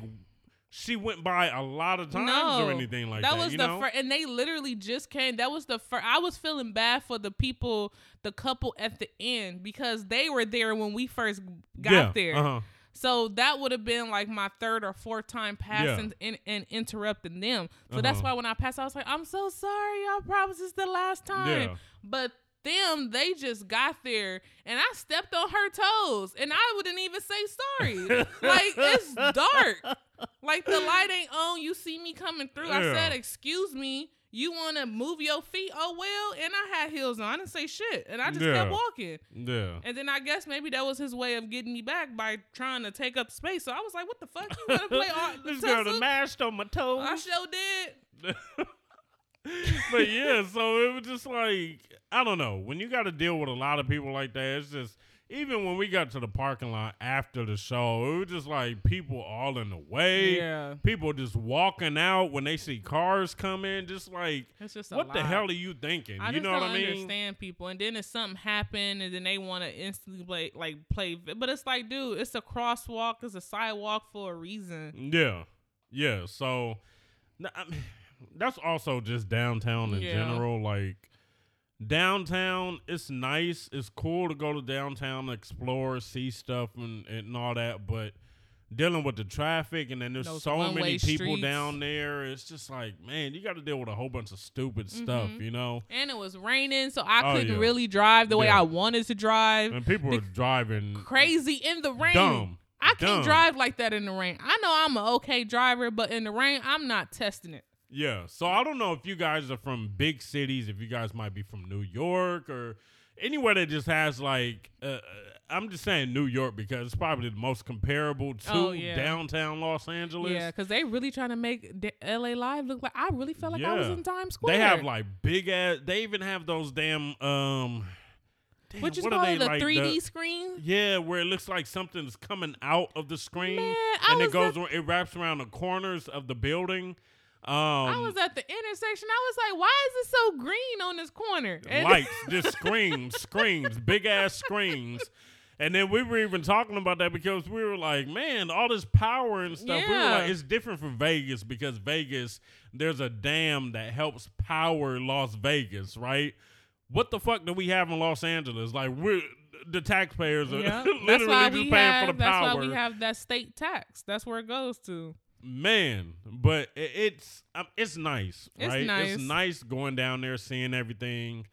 she went by a lot of times no, or anything like that. that was you the know? first, and they literally just came. That was the first. I was feeling bad for the people, the couple at the end, because they were there when we first got yeah, there. Uh-huh. So that would have been like my third or fourth time passing and, and interrupting them. So that's Uh-huh. why when I passed, I was like, I'm so sorry. I promise it's the last time. Yeah. But them, they just got there and I stepped on her toes and I wouldn't even say sorry. like it's dark. Like the light ain't on. You see me coming through. I said, Excuse me. You want to move your feet? Oh well. And I had heels on. I didn't say shit, and I just Yeah. kept walking. Yeah. And then I guess maybe that was his way of getting me back by trying to take up space. So I was like, "What the fuck? You want to play all this girl tussle?" done mashed on my toes. I sure did. but yeah, so it was just like I don't know. When you got to deal with a lot of people like that, it's just even when we got to the parking lot after the show, it was just like people all in the way. Yeah, People just walking out when they see cars coming. just like just what the hell are you thinking? I you know what I mean? understand people, and then if something happened, and then they want to instantly play, like play, but it's like, dude, it's a crosswalk, it's a sidewalk for a reason. Yeah, yeah. So n- I mean, that's also just downtown in Yeah. general. Like downtown, it's nice. It's cool to go to downtown, explore, see stuff, and, and all that. But dealing with the traffic, and then there's Those so many people streets. down there. It's just like, man, you got to deal with a whole bunch of stupid stuff, Mhm. you know. And it was raining, so I Oh, couldn't yeah. really drive the way I wanted to drive. And people The- are driving Crazy in the rain. dumb. I can't drive like that in the rain. I know I'm an okay driver, but in the rain, I'm not testing it. Yeah. So I don't know if you guys are from big cities, if you guys might be from New York or anywhere that just has like uh, uh, I'm just saying New York because it's probably the most comparable to Oh, yeah. downtown Los Angeles. Yeah, because they really trying to make D- LA Live look like I really felt like I was in Times Square. They have like big ass they even have those damn um damn, what you what call are they it, the like 3D the- screen. yeah, where it looks like something's coming out of the screen Man, I and it goes at- it wraps around the corners of the building. Um I was at the intersection. I was like, why is it so green on this corner? And- lights, just screens, screens, big ass screens. And then we were even talking about that because we were like, man, all this power and stuff. We were like, it's different for Vegas because Vegas, there's a dam that helps power Las Vegas, right? What the fuck do we have in Los Angeles? Like we're the taxpayers are Yeah. literally that's why just we paying have. for the that's power. That's why we have that state tax. That's where it goes to. Man but i- it's um, it's nice It's right nice. it's nice going down there seeing everything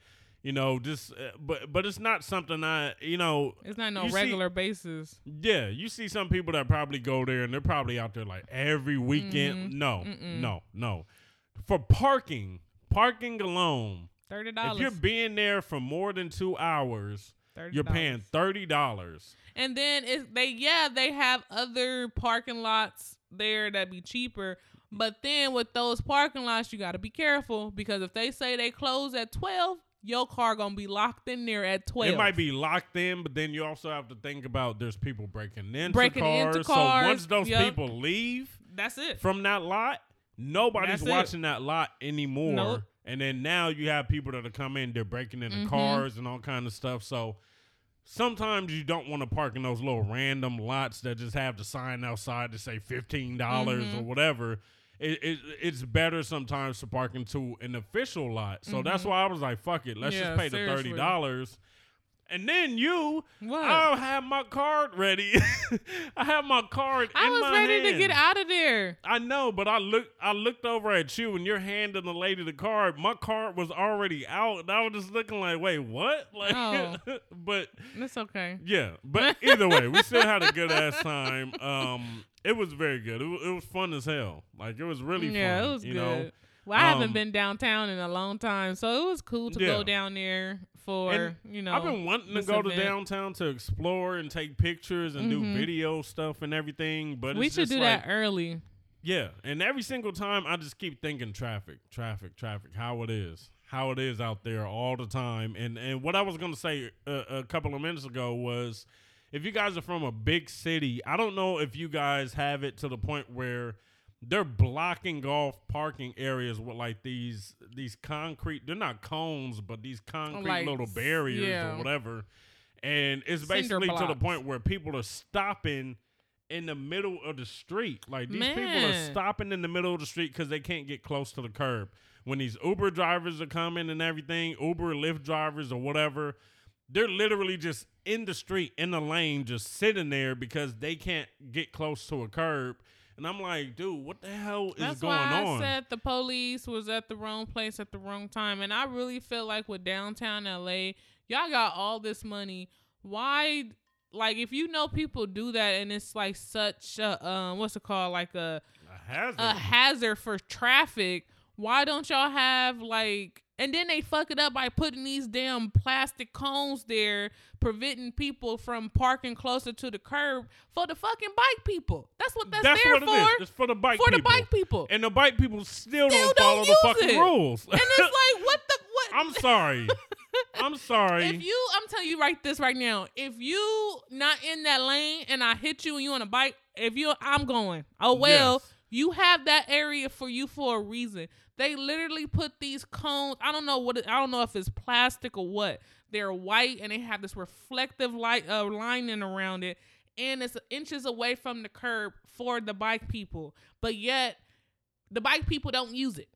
you know just uh, but but it's not something i you know It's not no You see- regular basis. yeah you see some people that probably go there and they're probably out there like every weekend Mhm. no Mm-mm. no no for parking parking alone $30 if you're being there for more than two hours you're paying $30 And then they yeah, they have other parking lots there that be cheaper. But then with those parking lots, you gotta be careful because if they say they close at twelve, your car gonna be locked in there at twelve. It might be locked in, but then you also have to think about there's people breaking into Breaking cars. into So once those yep. people leave That's it. from that lot, nobody's That's it. watching that lot anymore. Nope. And then now you have people that are coming they're breaking into Mhm. cars and all kind of stuff. So sometimes you don't want to park in those little random lots that just have the sign outside to say fifteen dollars or Mhm. whatever. It, it, it's better sometimes to park into an official lot. So that's Mhm. why I was like, fuck it, let's Yeah, just pay the seriously. thirty dollars. And then you, What? I'll have my card ready. I have my card I was ready to get out of there. I know, but I looked I looked over at you and you're handing the lady the card. My card was already out. And I was just looking like, wait, what? Like Oh. but It's okay. yeah. But either way, we still had a good ass time. Um it was very good. It was, it was fun as hell. Like it was really yeah, fun. it was you good. know. well, I haven't Um, been downtown in a long time, so it was cool to Yeah. go down there for And you know. I've been wanting to go to downtown to explore and take pictures and do Mhm. video stuff and everything. But we should do like, that early. Yeah, and every single time I just keep thinking traffic, traffic, traffic. How it is, how it is out there all the time. And and what I was gonna say uh, a couple of minutes ago was, if you guys are from a big city, I don't know if you guys have it to the point where they're blocking off parking areas with like these these concrete. They're not cones, but these concrete Like, little barriers yeah. or whatever. And it's basically to the point where people are stopping in the middle of the street. Like these people are stopping in the middle of the street because they can't get close to the curb. When these Uber drivers are coming and everything, Uber, Lyft drivers or whatever, they're literally just in the street, in the lane, just sitting there because they can't get close to a curb. And I'm like, dude, what the hell is That's going why on? I said the police was at the wrong place at the wrong time. And I really feel like with downtown LA, y'all got all this money. Why like if you know people do that and it's like such a um what's it called? Like a a hazard. a hazard for traffic, Why don't y'all have like and then they fuck it up by putting these damn plastic cones there, preventing people from parking closer to the curb for the fucking bike people. That's what that's, That's there what for. it is. It's for the bike for the bike people. And the bike people still, Still don't follow don't the fucking it. rules. and it's like, what the what? I'm sorry. I'm sorry. If you, I'm telling you right this right now. If you not in that lane and I hit you and you on a bike, if you, I'm going. Oh well, Yes. You have that area for you for a reason. They literally put these cones. I don't know what. It, I don't know if it's plastic or what. They're white and they have this reflective light uh, lining around it, and it's inches away from the curb for the bike people. But yet, the bike people don't use it.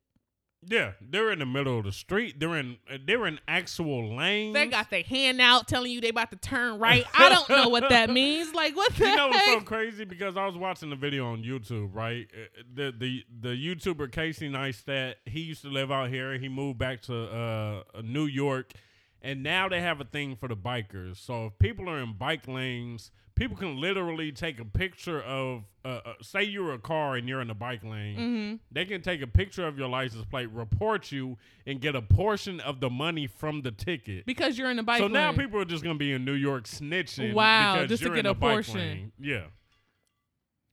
Yeah, they're in the middle of the street. They're in they're in actual lanes. They got their hand out telling you they about to turn right. I don't know what that means. Like what the you know what's so crazy? Because I was watching the video on YouTube, right? Uh, The the the YouTuber Casey Neistat, he used to live out here. He moved back to uh, New York, and now they have a thing for the bikers. So if people are in bike lanes, people can literally take a picture of, uh, uh, say you're a car and you're in the bike lane. Mhm. They can take a picture of your license plate, report you, and get a portion of the money from the ticket. Because you're in the bike lane. So now people are just gonna be in New York snitching. Wow, just to get a portion. lane. Yeah.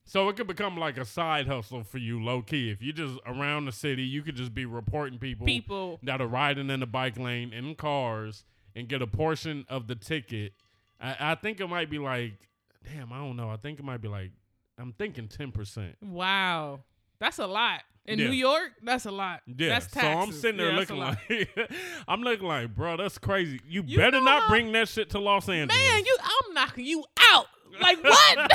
So it could become like a side hustle for you, low key. If you're just around the city, you could just be reporting people, people. that are riding in the bike lane in cars and get a portion of the ticket. I, I think it might be like, damn, I don't know. I think it might be like, I'm thinking ten percent. Wow. That's a lot. In Yeah. New York, that's a lot. Yeah, That's so I'm sitting there Yeah, looking like, I'm looking like, bro, that's crazy. You, You better not how- bring that shit to Los Angeles. Man, you I'm knocking you out. Like what?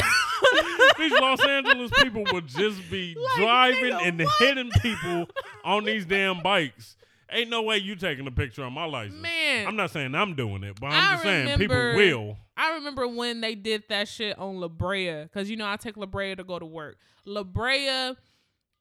these Los Angeles people would just be Like, driving nigga, and what? hitting people on these damn bikes. Ain't no way you taking a picture on my license. Man. I'm not saying I'm doing it, but I'm I just saying people remember- will. I remember when they did that shit on La Brea, because you know I take La Brea to go to work. La Brea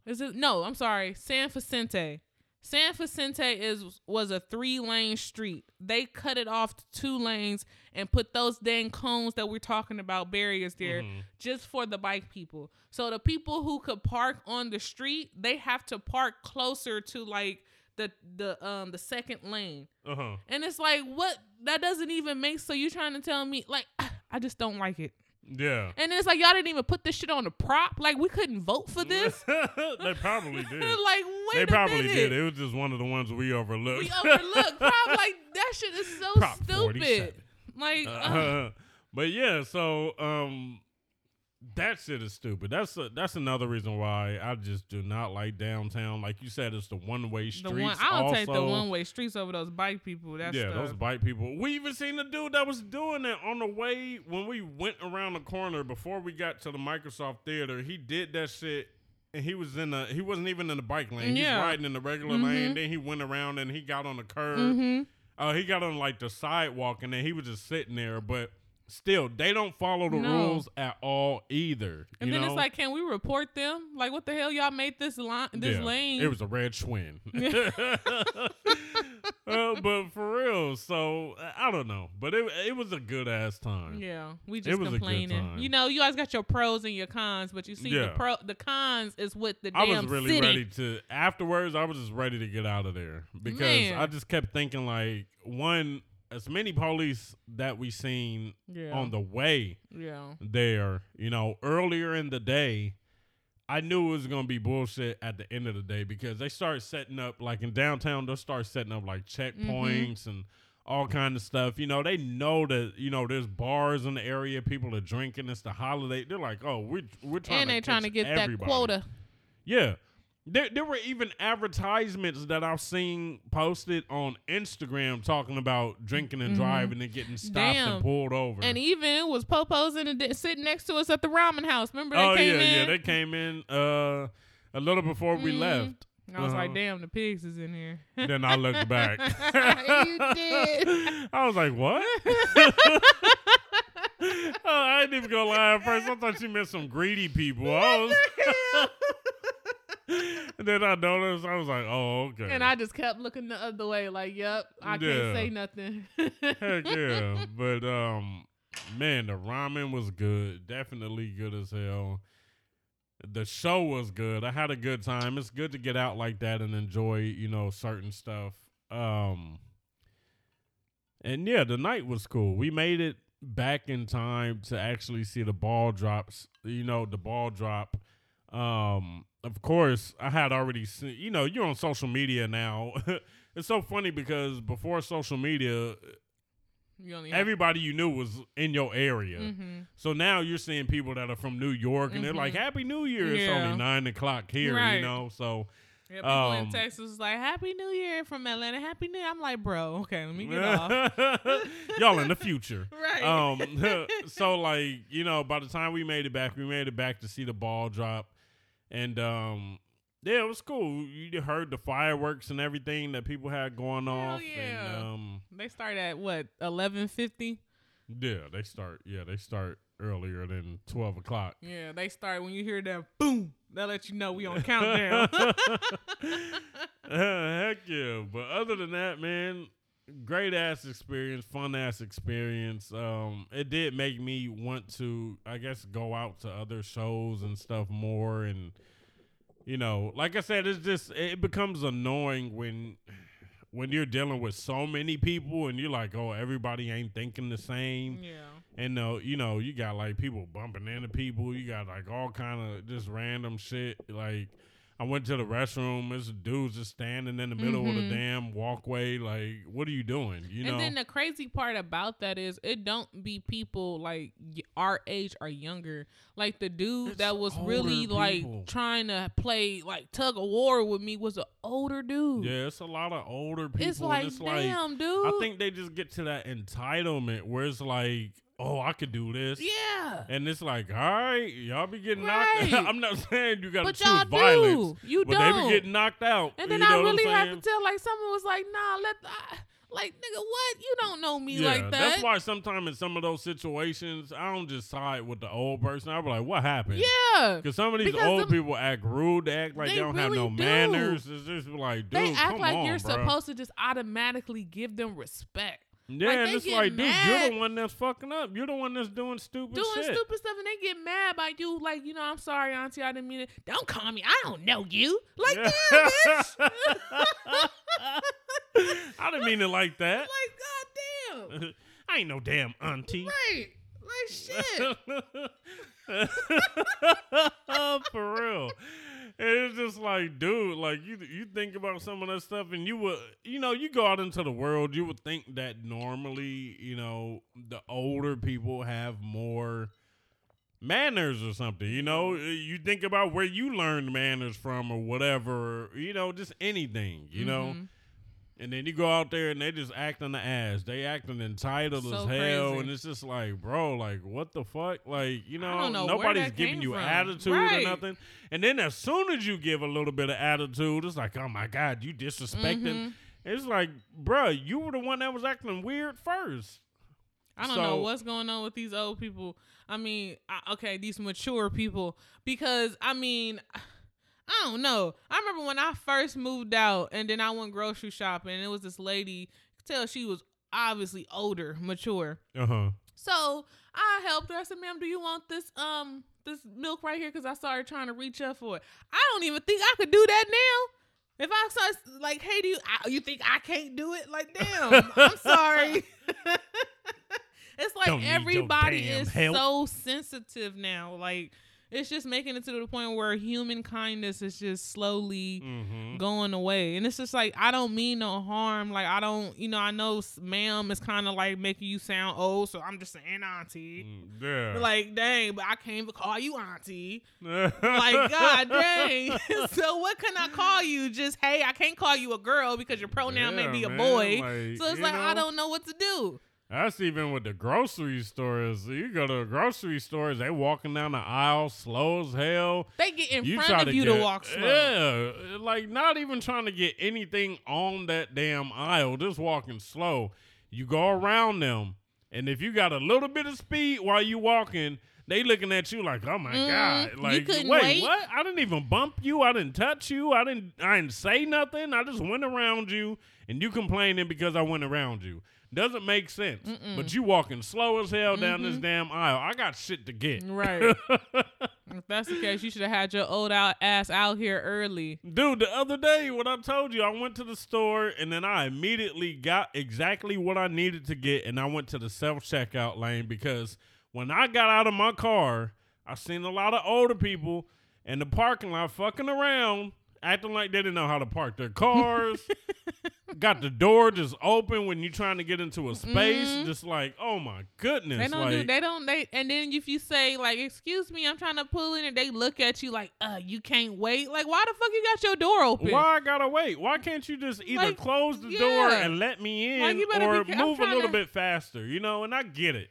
is it? No, I'm sorry, San Vicente. San Vicente is was a three lane street. They cut it off to two lanes and put those dang cones that we're talking about barriers there Mhm. just for the bike people. So the people who could park on the street, they have to park closer to like the the um the second lane. Uh-huh. And it's like, what? That doesn't even make. So you trying to tell me, like, I just don't like it. Yeah. And it's like y'all didn't even put this shit on the prop. Like we couldn't vote for this. they probably did. like wait they probably minute. did. It was just one of the ones we overlooked. We overlooked prop. Like that shit is so Prop stupid. 47. Like ugh. Uh, but yeah, so um, that shit is stupid. That's a, that's another reason why I just do not like downtown. Like you said, it's the one way the streets. one I'll also. take the one way streets over those bike people. That's yeah, the, those bike people. We even seen the dude that was doing it on the way when we went around the corner before we got to the Microsoft Theater. He did that shit. And he was in the he wasn't even in the bike lane. Yeah. He's riding in the regular Mhm. lane. Then he went around and he got on the curb. hmm Oh, he got on like the sidewalk and then he was just sitting there. But still, they don't follow the No. rules at all either. And then know? it's like, can we report them? Like, what the hell y'all made this line, this Yeah, lane? It was a red twin. uh, but for real, so I don't know. But it it was a good ass time. Yeah, we just was a good complaining. You know, you guys got your pros and your cons, but you see the Yeah. pro, the cons is with the I was really city. ready to. Afterwards, I was just ready to get out of there because Man. I just kept thinking like one. As many police that we seen Yeah, on the way yeah, there, you know, earlier in the day, I knew it was gonna be bullshit at the end of the day because they start setting up like in downtown. They'll start setting up like Mm-hmm. checkpoints and all kind of stuff. You know, they know that you know there's bars in the area. People are drinking. It's the holiday. They're like, oh, we're we're trying and to they trying to get that quota. Yeah. There, there were even advertisements that I've seen posted on Instagram talking about drinking and Mhm. driving and getting stopped Damn. and pulled over. And even it was popos in the, sitting next to us at the ramen house. Remember they oh came yeah, in? yeah, they came in uh, a little before we Mhm. left. I was like, Uh-huh. damn, the pigs is in here. Then I looked back. you did. I was like, what? oh, I didn't even go lie at first. I thought you meant some greedy people. And then I noticed. I was like, oh, okay. And I just kept looking the other way, like, "Yep, I Yeah. can't say nothing." Heck yeah. But um man, the ramen was good. Definitely good as hell. the show was good. I had a good time. It's good to get out like that and enjoy, you know, certain stuff. Um and yeah, the night was cool. We made it back in time to actually see the ball drops, you know, the ball drop. Um of course, I had already seen, you know, you're on social media now. it's so funny because before social media, You everybody you knew was in your area. Mhm. So now you're seeing people that are from New York and they're like, Mhm. Happy New Year. It's Yeah. only nine o'clock here, Right. you know? So Yeah, people Um, in Texas like, "Happy New Year from Atlanta. Happy New." Year. I'm like, bro, okay, let me get off. y'all in the future. Right. Um so like, you know, by the time we made it back, we made it back to see the ball drop. And um yeah, it was cool. You heard the fireworks and everything that people had going Hell off. yeah. And um They start at what eleven fifty. yeah, they start yeah, they start earlier than twelve o'clock. Yeah, they start when you hear that boom. They'll let you know we on countdown. Heck yeah. But other than that, man, great ass experience, fun ass experience. Um, it did make me want to, I guess, go out to other shows and stuff more. And, you know, like I said, it's just, it becomes annoying when. When you're dealing with so many people and you're like, oh, everybody ain't thinking the same, yeah. and uh, you know, you got like people bumping into people. You got like all kind of just random shit. Like, I went to the restroom. This dude's just standing in the middle of Mhm. the damn walkway. Like, what are you doing? You and know? then the crazy part about that is it don't be people like our age or younger. Like the dude It's that was really like trying to play like tug of war with me was an older dude. yeah, it's a lot of older people. it's like and it's like damn, dude. I think they just get to that entitlement where it's like, oh, I could do this. yeah. And it's like, all right, y'all be getting Right. knocked. I'm not saying you got to But choose y'all violence, do. You but they don't. be getting knocked out. and then you know I really had to tell like someone was like, nah, let I, like nigga, what? You don't know me yeah, like that. that's why sometimes in some of those situations, I don't just side with the old person. I be like, what happened? yeah. Because some of these Because old them- people act rude. They act like they, They don't have no do. manners. It's just like, dude, They act like on, you're bruh. supposed to just automatically give them respect. Yeah, like, and it's like, dude, you're the one that's fucking up. You're the one that's doing stupid doing shit. stupid stuff and they get mad by you like you know i'm sorry auntie i didn't mean it don't call me i don't know you like Yeah. damn bitch I didn't mean it like that. like goddamn I ain't no damn auntie. right like shit oh, For real. And it's just like, dude, like you you think about some of that stuff and you would you know, you go out into the world, you would think that normally, you know, the older people have more manners or something, you know? Mm-hmm. You think about where you learned manners from or whatever, you know, just anything, you know? Mm-hmm. And then you go out there and they just acting the ass. They acting entitled So as hell, crazy. and it's just like, bro, like what the fuck? Like you know, know nobody's giving you from. attitude Right. or nothing. And then as soon as you give a little bit of attitude, it's like, oh my god, you disrespecting. Mhm. It's like, bro, you were the one that was acting weird first. i don't So- know what's going on with these old people i mean I, okay these mature people because i mean I don't know. I remember when I first moved out and then I went grocery shopping and it was this lady, you could tell she was obviously older, mature. Uh huh. So I helped her. I said, "Ma'am, do you want this um this milk right here?" Because I saw her trying to reach up for it. I don't even think I could do that now. If I start like, "Hey, do you I, you think I can't do it?" Like, damn, I'm sorry. it's like Don't everybody is help. so sensitive now. Like, it's just making it to the point where human kindness is just slowly Mm-hmm. going away. And it's just like I don't mean no harm. Like I don't, you know, I know ma'am is kind of like making you sound old, so I'm just saying auntie. Mm, Yeah. Like dang, but I can't even call you auntie. like god dang. so what can I call you? Just hey, I can't call you a girl because your pronoun may be a man, boy. like, so it's like I don't know what to do. That's even with the grocery stores. You go to the grocery stores, they walking down the aisle slow as hell. They get in you front of you get, to walk slow. Yeah, like not even trying to get anything on that damn aisle, just walking slow. You go around them, and if you got a little bit of speed while you walking, they looking at you like, oh my Mhm. god, like wait, wait? what? I didn't even bump you. I didn't touch you. I didn't. I didn't say nothing. I just went around you, and you complaining because I went around you. Doesn't make sense. But you walking slow as hell down this damn aisle. I got shit to get. Mm-hmm. Right. if that's the case, you should have had your old out ass out here early. Dude, the other day, when I told you, I went to the store and then I immediately got exactly what I needed to get, and I went to the self checkout lane because when I got out of my car, I seen a lot of older people in the parking lot fucking around, acting like they didn't know how to park their cars. got the door just open when you're trying to get into a space, Mhm. just like, oh my goodness, They don't like, do. They don't. They and then if you say like, "Excuse me, I'm trying to pull in," and they look at you like, "Uh, you can't wait." Like, why the fuck you got your door open? Why I gotta wait? Why can't you just either Like, close the door and let me in, better or be ca- I'm move a little to- bit faster? You know, and I get it.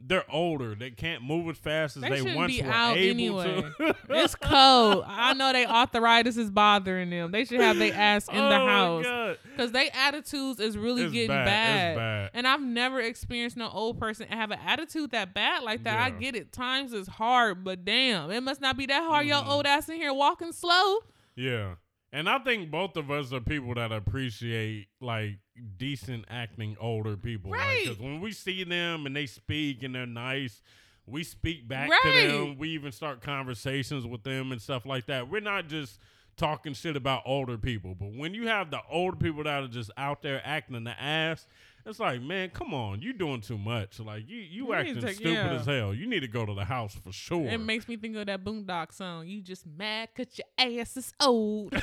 They're older; they can't move as fast as They they, once be were out able anyway. to. It's cold. I know they arthritis is bothering them. They should have their ass in oh the house because they attitudes is really It's getting bad. bad. Bad. And I've never experienced no old person have an attitude that bad like that. I get it. Times is hard, but damn, it must not be that hard. Your Mhm. old ass in here walking slow. Yeah. And I think both of us are people that appreciate like decent acting older people. Right. Because when we see them and they speak and they're nice, we speak back Right. to them. We even start conversations with them and stuff like that. We're not just talking shit about older people. But when you have the older people that are just out there acting the ass, it's like, man, come on, you doing too much. Like you, you, You acting to- stupid yeah. as hell. You need to go to the house for sure. It makes me think of that Boondock song. You just mad cause your ass is old.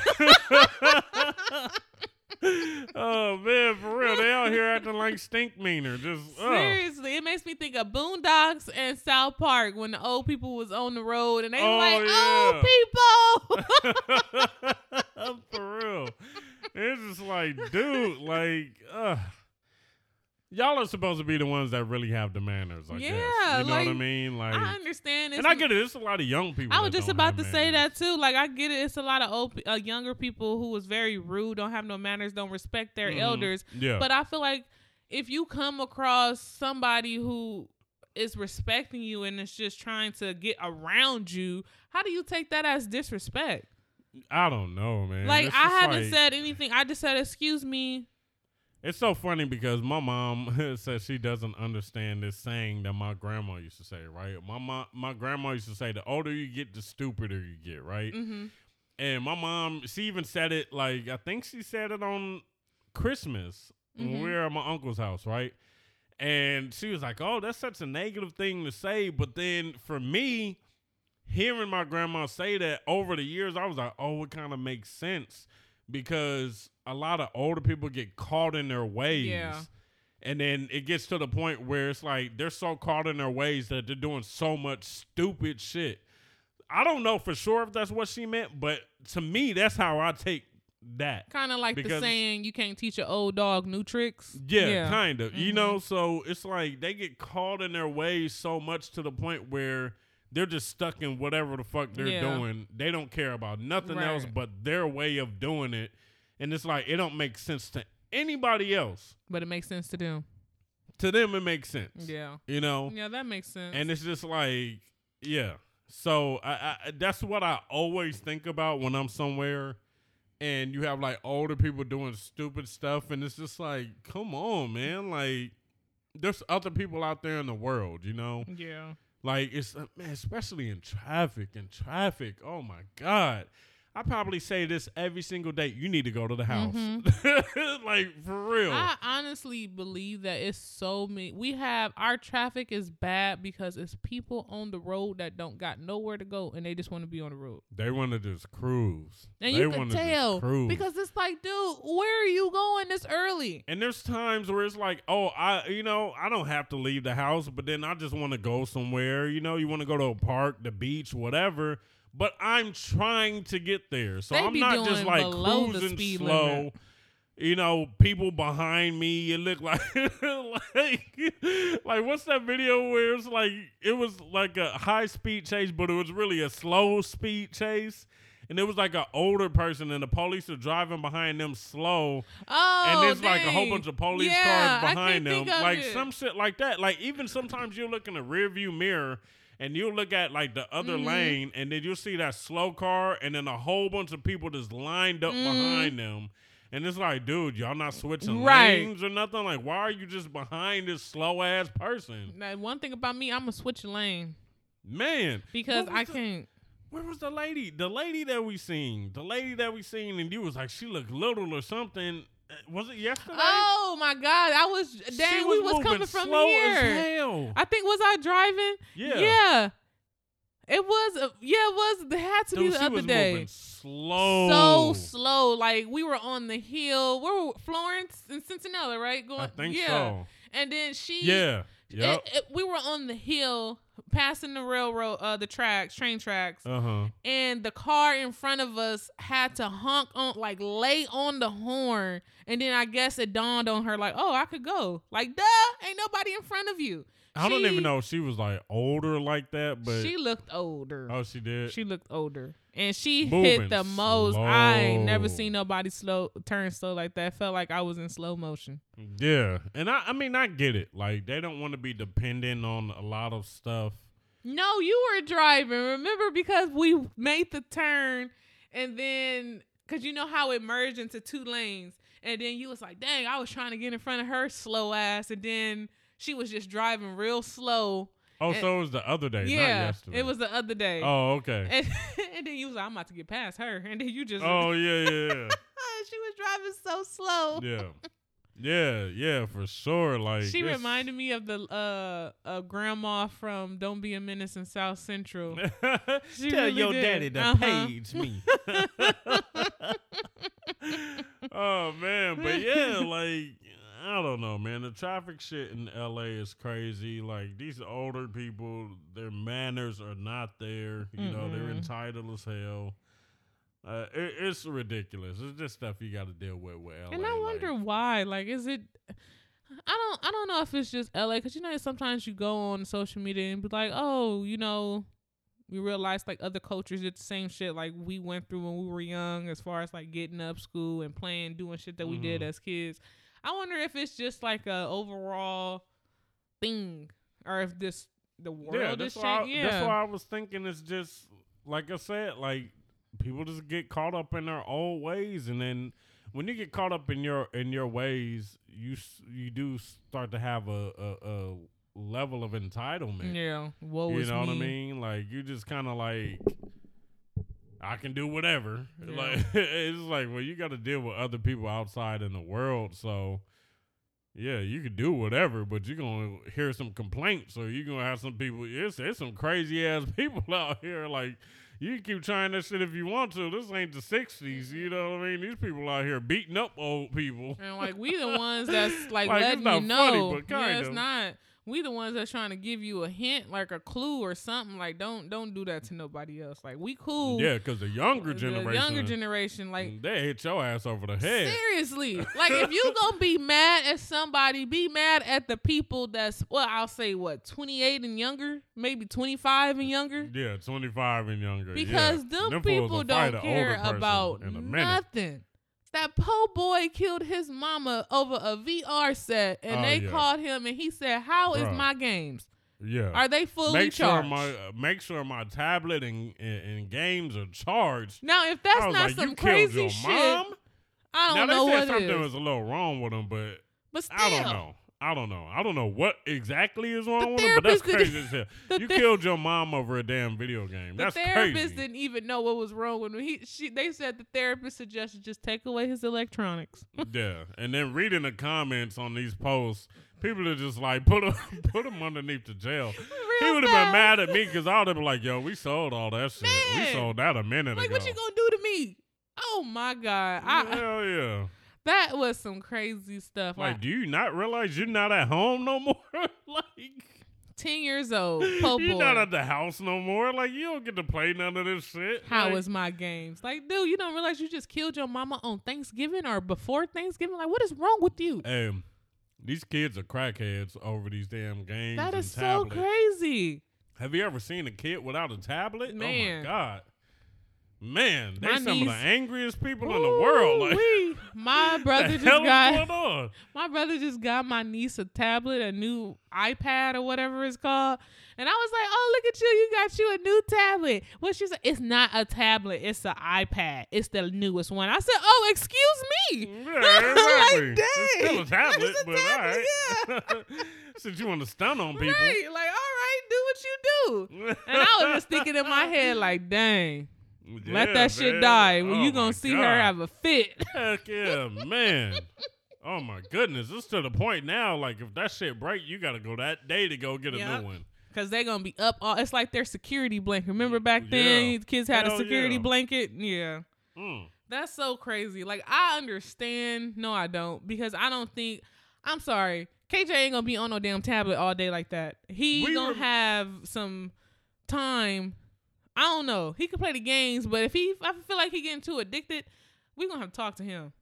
oh man, for real, they out here acting like stink meaner. Just oh. Seriously, it makes me think of Boondocks and South Park when the old people was on the road and they Oh, like, old people. for real. It's just like, dude, like, uh, y'all are supposed to be the ones that really have the manners. I guess. Yeah, you know what I mean? Like, I understand. It's and I get it. It's a lot of young people. I was just about to say that too. Like I get it. It's a lot of old, uh, younger people who was very rude, don't have no manners, don't respect their Mhm. elders. Yeah, But I feel like if you come across somebody who is respecting you and is just trying to get around you, how do you take that as disrespect? I don't know, man. like It's I haven't like- said anything. I just said, "Excuse me." It's so funny because my mom says she doesn't understand this saying that my grandma used to say, right? My mom, my grandma used to say, the older you get, the stupider you get, right? hmm And my mom, she even said it like I think she said it on Christmas when Mhm. we were at my uncle's house, right? And she was like, "Oh, that's such a negative thing to say." But then for me, hearing my grandma say that over the years, I was like, "Oh, it kind of makes sense." Because a lot of older people get caught in their ways. Yeah. And then it gets to the point where it's like they're so caught in their ways that they're doing so much stupid shit. I don't know for sure if that's what she meant, but to me, that's how I take that. Kind of like the saying, "You can't teach an old dog new tricks." Yeah, kind of. You Mhm. know, so it's like they get caught in their ways so much to the point where they're just stuck in whatever the fuck they're Yeah. doing. They don't care about nothing else but their way of doing it. And it's like it don't make sense to anybody else. but it makes sense to them. To them it makes sense. Yeah, You know? yeah, that makes sense. And it's just like, yeah. So I, I that's what I always think about when I'm somewhere and you have like older people doing stupid stuff and it's just like, come on, man. Like there's other people out there in the world, you know? yeah, Like it's uh, man, especially in traffic and traffic. Oh my God. I probably say this every single day. You need to go to the house. Mm-hmm. like for real. I honestly believe that it's so many. We have our traffic is bad because it's people on the road that don't got nowhere to go and they just want to be on the road. they want to just cruise. And they you can tell because it's like, dude, where are you going this early? And there's times where it's like, oh, I, you know, I don't have to leave the house, but then I just want to go somewhere. You know, you want to go to a park, the beach, whatever. But I'm trying to get there, so They I'm not just like cruising speed slow. limit. You know, people behind me. It looked like, like, like what's that video where it's like it was like a high speed chase, but it was really a slow speed chase. And it was like an older person, and the police are driving behind them slow, Oh, and there's like a whole bunch of police Yeah, cars behind them, like it. some shit like that. Like even sometimes you look in the rear view mirror and you look at like the other Mhm. lane, and then you'll see that slow car, and then a whole bunch of people just lined up Mhm. behind them. And it's like, dude, y'all not switching Right. lanes or nothing. Like, why are you just behind this slow ass person? Now, one thing about me, I'm gonna switch a lane Man, because I the- can't. where was the lady? The lady that we seen, the lady that we seen, and you was like, she looked little or something. Uh, Was it yesterday? Oh my God! I was dang. we was coming from here. I think was I driving? Yeah. Yeah. It was. Uh, yeah, it was. It had to Dude, be the other was day. slow. So slow. Like we were on the hill. Where were Florence and Cincinnati, right? Going. I think yeah. so. And then she. Yeah. it- Yep. it- we were on the hill, passing the railroad, uh, the tracks, train tracks, Uh huh. and the car in front of us had to honk on, like lay on the horn. And then I guess it dawned on her, like, oh, I could go. Like, duh, ain't nobody in front of you. I don't even know if she was like older like that, but she looked older. oh, she did. She looked older, and she Moving hit the most. I ain't never seen nobody slow turn slow like that. Felt like I was in slow motion. yeah, and I, I mean, I get it. Like they don't want to be dependent on a lot of stuff. No, you were driving. Remember because we made the turn, and then because you know how it merged into two lanes, and then you was like, "Dang, I was trying to get in front of her slow ass," and then she was just driving real slow. Oh, And- so it was the other day, not yeah, yesterday. it was the other day. Oh, okay. And, and then you was like, "I'm about to get past her," and then you just oh, yeah, yeah, she was driving so slow. yeah, yeah, yeah, yeah, for sure. Like She reminded me of the uh, uh grandma from Don't Be a Menace in South Central. She Tell really your did. daddy to Uh-huh. page me. oh man, but yeah, like I don't know, man. The traffic shit in LA is crazy. Like these older people, their manners are not there. You know, they're entitled as hell. Uh, it, it's ridiculous. It's just stuff you got to deal with with LA. And I like- wonder why. Like, is it? I don't. I don't know if it's just LA because you know sometimes you go on social media and be like, oh, you know, we realize like other cultures did the same shit like we went through when we were young, as far as like getting up school and playing, doing shit that we did Mhm. as kids. I wonder if it's just like a overall thing, or if this the world yeah, is changing. I, Yeah, that's why I was thinking it's just like I said, like people just get caught up in their old ways, and then when you get caught up in your in your ways, you you do start to have a a, a level of entitlement. yeah. Woe you know what I mean? Like you just kind of like. I can do whatever. Yeah. Like it's like, well, you got to deal with other people outside in the world, so yeah, you can do whatever, but you're gonna hear some complaints, or you're gonna have some people. It's there's some crazy ass people out here. Like you can keep trying that shit if you want to. This ain't the '60s, you know what I mean? These people out here beating up old people. And like we the ones that's like, Like, it's letting not you funny, know. but yeah, it's of. not. We the ones that's trying to give you a hint, like a clue or something. Like don't don't do that to nobody else. Like we cool. Yeah, because the younger The generation, younger generation, like they hit your ass over the head. seriously. like if you gonna be mad at somebody, be mad at the people that's well, I'll say what twenty eight and younger, maybe twenty five and younger. Yeah, 25 and younger. Because yeah. them fools people don't care about in a minute. nothing. That po boy killed his mama over a VR set, and Oh, they yeah. called him, and he said, "How is Bruh. my games? Yeah. Are they fully make sure charged?" my uh, make sure my tablet and, and, and games are charged. now, if that's not like, some crazy shit, mom. I don't know they what said something it is. was a little wrong with him, but but still, I don't know. I don't know. I don't know what exactly is wrong with him, but that's crazy as hell. the You ther- killed your mom over a damn video game. The That's therapist crazy. didn't even know what was wrong with him. He, she, they said the therapist suggested just take away his electronics. yeah, and then reading the comments on these posts, people are just like put him put him underneath the jail. he would have been mad at me because I would have been like, "Yo, we sold all that shit. We sold that a minute Like, ago." what you gonna do to me? Oh my god, I, Hell yeah! That was some crazy stuff. Like, Like, do you not realize you're not at home no more? like, ten years old, po you're boy. not at the house no more. Like, you don't get to play none of this shit. How like, was my games? Like, dude, you don't realize you just killed your mama on Thanksgiving or before Thanksgiving? Like, what is wrong with you? Hey, these kids are crackheads over these damn games. That is so crazy. Have you ever seen a kid without a tablet? Oh Man. my god! Man, they My some of the angriest people in the world. Like, my brother the just got my brother just got my niece a tablet, a new iPad or whatever it's called. And I was like, "Oh, look at you! You got you a new tablet." What she said? It's not a tablet. It's an iPad. It's the newest one. I said, "Oh, excuse me." Yeah, exactly. like, It's still a tablet, It's a but tablet, all right. Since you want to stun on people. Right? Like, all right, do what you do. And I was just thinking in my head, like, "Dang, let Yeah, that shit man. die." When Oh you gonna see her have a fit? Heck yeah, man. Oh my goodness. It's to the point now, like if that shit break, you gotta go that day to go get a Yep. new one. Cause they're gonna be up all. It's like their security blanket. Remember back then, Yeah. kids had a security yeah. blanket. Yeah. Mm. That's so crazy. Like I understand. No, I don't because I don't think. I'm sorry. KJ ain't gonna be on no damn tablet all day like that. He We gonna have some time. I don't know. He can play the games, but if he, I feel like he getting too addicted, we gonna have to talk to him.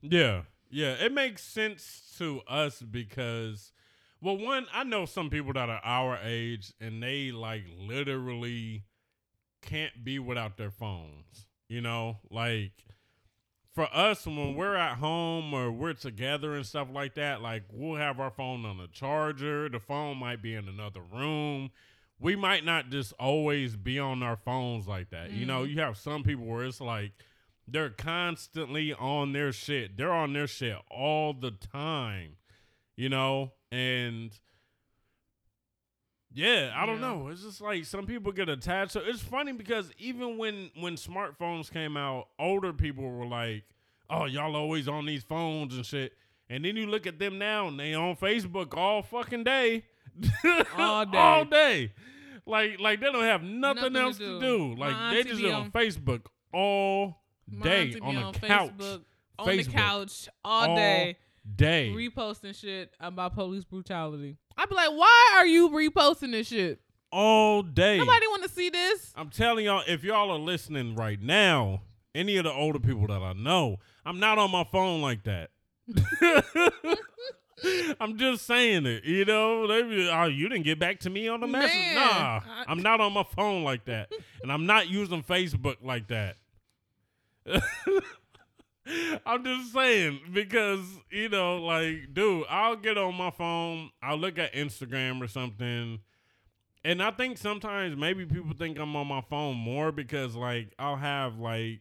Yeah. Yeah. It makes sense to us because well, one, I know some people that are our age and they like literally can't be without their phones. You know? Like for us when we're at home or we're together and stuff like that, like we'll have our phone on the charger. The phone might be in another room. We might not just always be on our phones like that. You know, mm-hmm. you have some people where it's like they're constantly on their shit. They're on their shit all the time. You know? And yeah, I don't know. It's just like some people get attached. So it's funny because even when when smartphones came out, older people were like, "Oh, y'all always on these phones and shit." And then you look at them now, and they on Facebook all fucking day, All day. all day. Like like they don't have nothing, Nothing else to do. do. My Like they just on on- Facebook all day on the on couch, Facebook, on Facebook. the couch all, All day. day. reposting shit about police brutality. I'd be like, why are you reposting this shit? all day. Nobody want to see this. I'm telling y'all, if y'all are listening right now, any of the older people that I know, I'm not on my phone like that. I'm just saying it, you know. They be, oh, you didn't get back to me on the message. Man, nah, I- I'm not on my phone like that, and I'm not using Facebook like that. I'm just saying because you know, like, dude, I'll get on my phone, I'll look at Instagram or something, and I think sometimes maybe people think I'm on my phone more because like I'll have like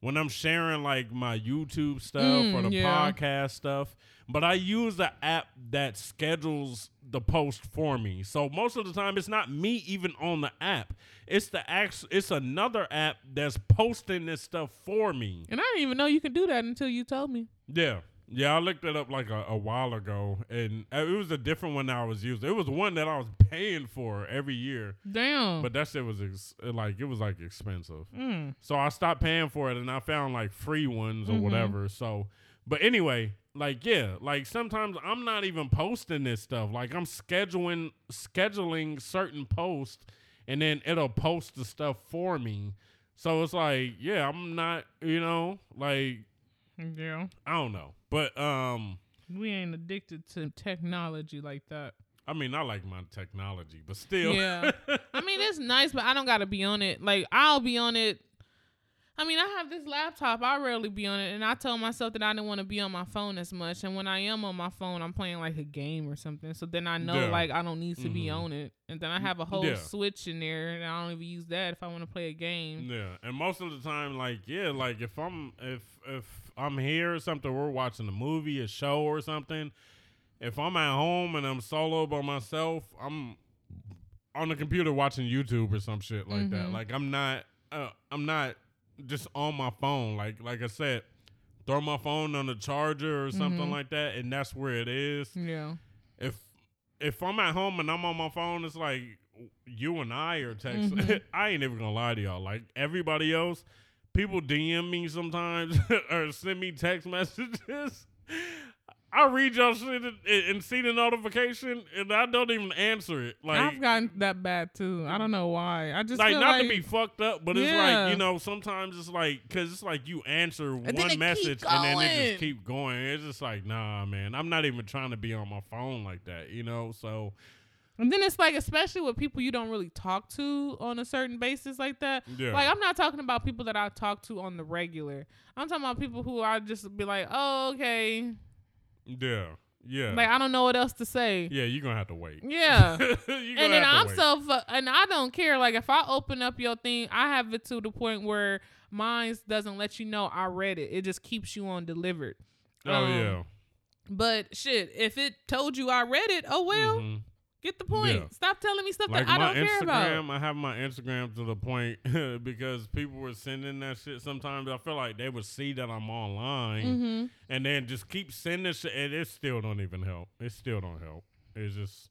when I'm sharing like my YouTube stuff or Mm, the yeah. podcast stuff, but I use the app that schedules the post for me. So most of the time it's not me even on the app. It's the act it's another app that's posting this stuff for me. And I didn't even know you could do that until you told me. Yeah. Yeah, I looked it up like a, a while ago, and uh, it was a different one that I was using. It was one that I was paying for every year. Damn. But that shit was ex- like it was like expensive. Mm. So I stopped paying for it and I found like free ones or Mhm. whatever. So but anyway, like yeah, like sometimes I'm not even posting this stuff. Like I'm scheduling scheduling certain posts and then it'll post the stuff for me. So it's like, yeah, I'm not, you know, like yeah. I don't know. But um We ain't addicted to technology like that. I mean, I like my technology, but still. Yeah. I mean, it's nice, but I don't got to be on it. Like, I'll be on it. I mean, I have this laptop. I rarely be on it. And I tell myself that I didn't want to be on my phone as much. And when I am on my phone, I'm playing like a game or something. So then I know, Yeah. like, I don't need to be Mhm. on it. And then I have a whole Yeah. switch in there. And I don't even use that if I want to play a game. Yeah, and most of the time, like yeah, like if I'm if if I'm here or something, we're watching a movie, a show or something. If I'm at home and I'm solo by myself, I'm on the computer watching YouTube or some shit like that. Mhm. Like I'm not, uh, I'm not just on my phone. Like like I said, throw my phone on the charger or something Mhm. like that, and that's where it is Yeah. if if I'm at home and I'm on my phone, it's like you and I are texting. Mhm. I ain't even gonna lie to y'all. Like everybody else, people DM me sometimes or send me text messages. I read y'all shit and, and see the notification, and I don't even answer it. Like, I've gotten that bad too. I don't know why. I just like not like to be fucked up, but it's Yeah. like you know sometimes it's like because it's like you answer it one message and then it just keep going. It's just like nah, man. I'm not even trying to be on my phone like that, you know. So And then it's like, especially with people you don't really talk to on a certain basis like that. Yeah. Like I'm not talking about people that I talk to on the regular. I'm talking about people who I just be like, oh okay, yeah. Yeah. like I don't know what else to say. yeah, you're gonna have to wait. Yeah. And then I'm wait. so fu- and I don't care. Like if I open up your thing, I have it to the point where mine doesn't let you know I read it. It just keeps you on delivered. Oh um, yeah. But shit, if it told you I read it, oh well, Mhm. Get the point. Yeah. Stop telling me stuff Like that I don't care about. Instagram, I have my Instagram to the point because people were sending that shit. Sometimes I feel like they would see that I'm online Mm-hmm. and then just keep sending shit, and it still don't even help. It still don't help. It's just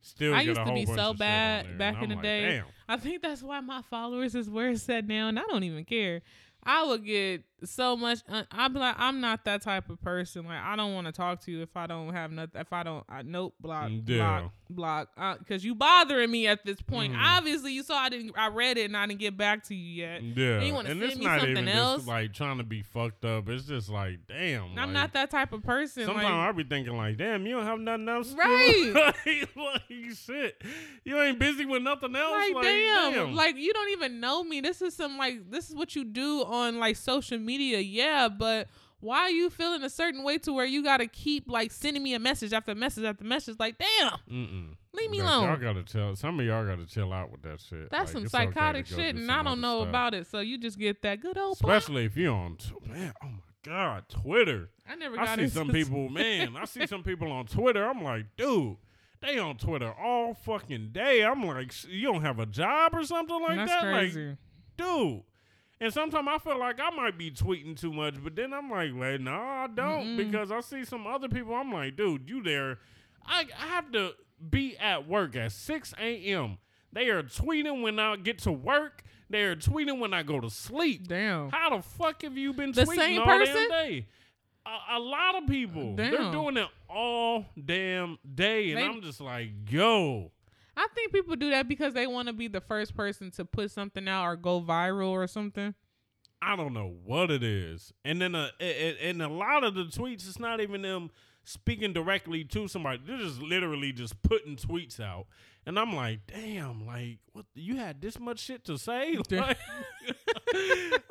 still. I get used a to whole be so of shit on bad back in the like, day. Damn. I think that's why my followers is where it's at now, and I don't even care. I would get so much. Uh, be like, I'm not that type of person. Like, I don't want to talk to you if I don't have nothing. If I don't, I, nope, block, Mm, Yeah. block, block. Because you bothering me at this point. Mhm. Obviously, you saw I didn't. I read it and I didn't get back to you yet. Yeah, you wanna and send it's me not something even else? like trying to be fucked up. It's just like, damn. I'm not that type of person. Sometimes like, I be thinking like, damn, you don't have nothing else. Right. like, like, shit, you ain't busy with nothing else. like, Like, damn, like you don't even know me. This is some like this is what you do on like social media, yeah. But why are you feeling a certain way to where you gotta keep like sending me a message after message after message? Like, damn, Mm-mm. leave me Like, Y'all gotta tell Some of y'all gotta chill out with that shit. That's Like, some it's okay to psychotic go shit, do and some I don't other know stuff. about it. So you just get that good old. pop. Especially if you're on, man. Oh my god, Twitter. I never I see into some people, man. I see some people on Twitter. I'm like, dude, they on Twitter all fucking day. I'm like, "Sh- you don't have a job or something like That's that, crazy. like, dude. And sometimes I feel like I might be tweeting too much, but then I'm like, well, no, I don't, Mm-mm. because I see some other people. I'm like, dude, you there? I, I have to be at work at 6 a.m. They are tweeting when I get to work. They are tweeting when I go to sleep. Damn. How the fuck have you been The tweeting same all person? damn day? A, a lot of people. They're doing it all damn day, and They- I'm just like, yo. I think people do that because they want to be the first person to put something out or go viral or something. I don't know what it is. And then uh, and, and a lot of the tweets, it's not even them speaking directly to somebody. They're just literally just putting tweets out. And I'm like, damn, like, what? You had this much shit to say? Like,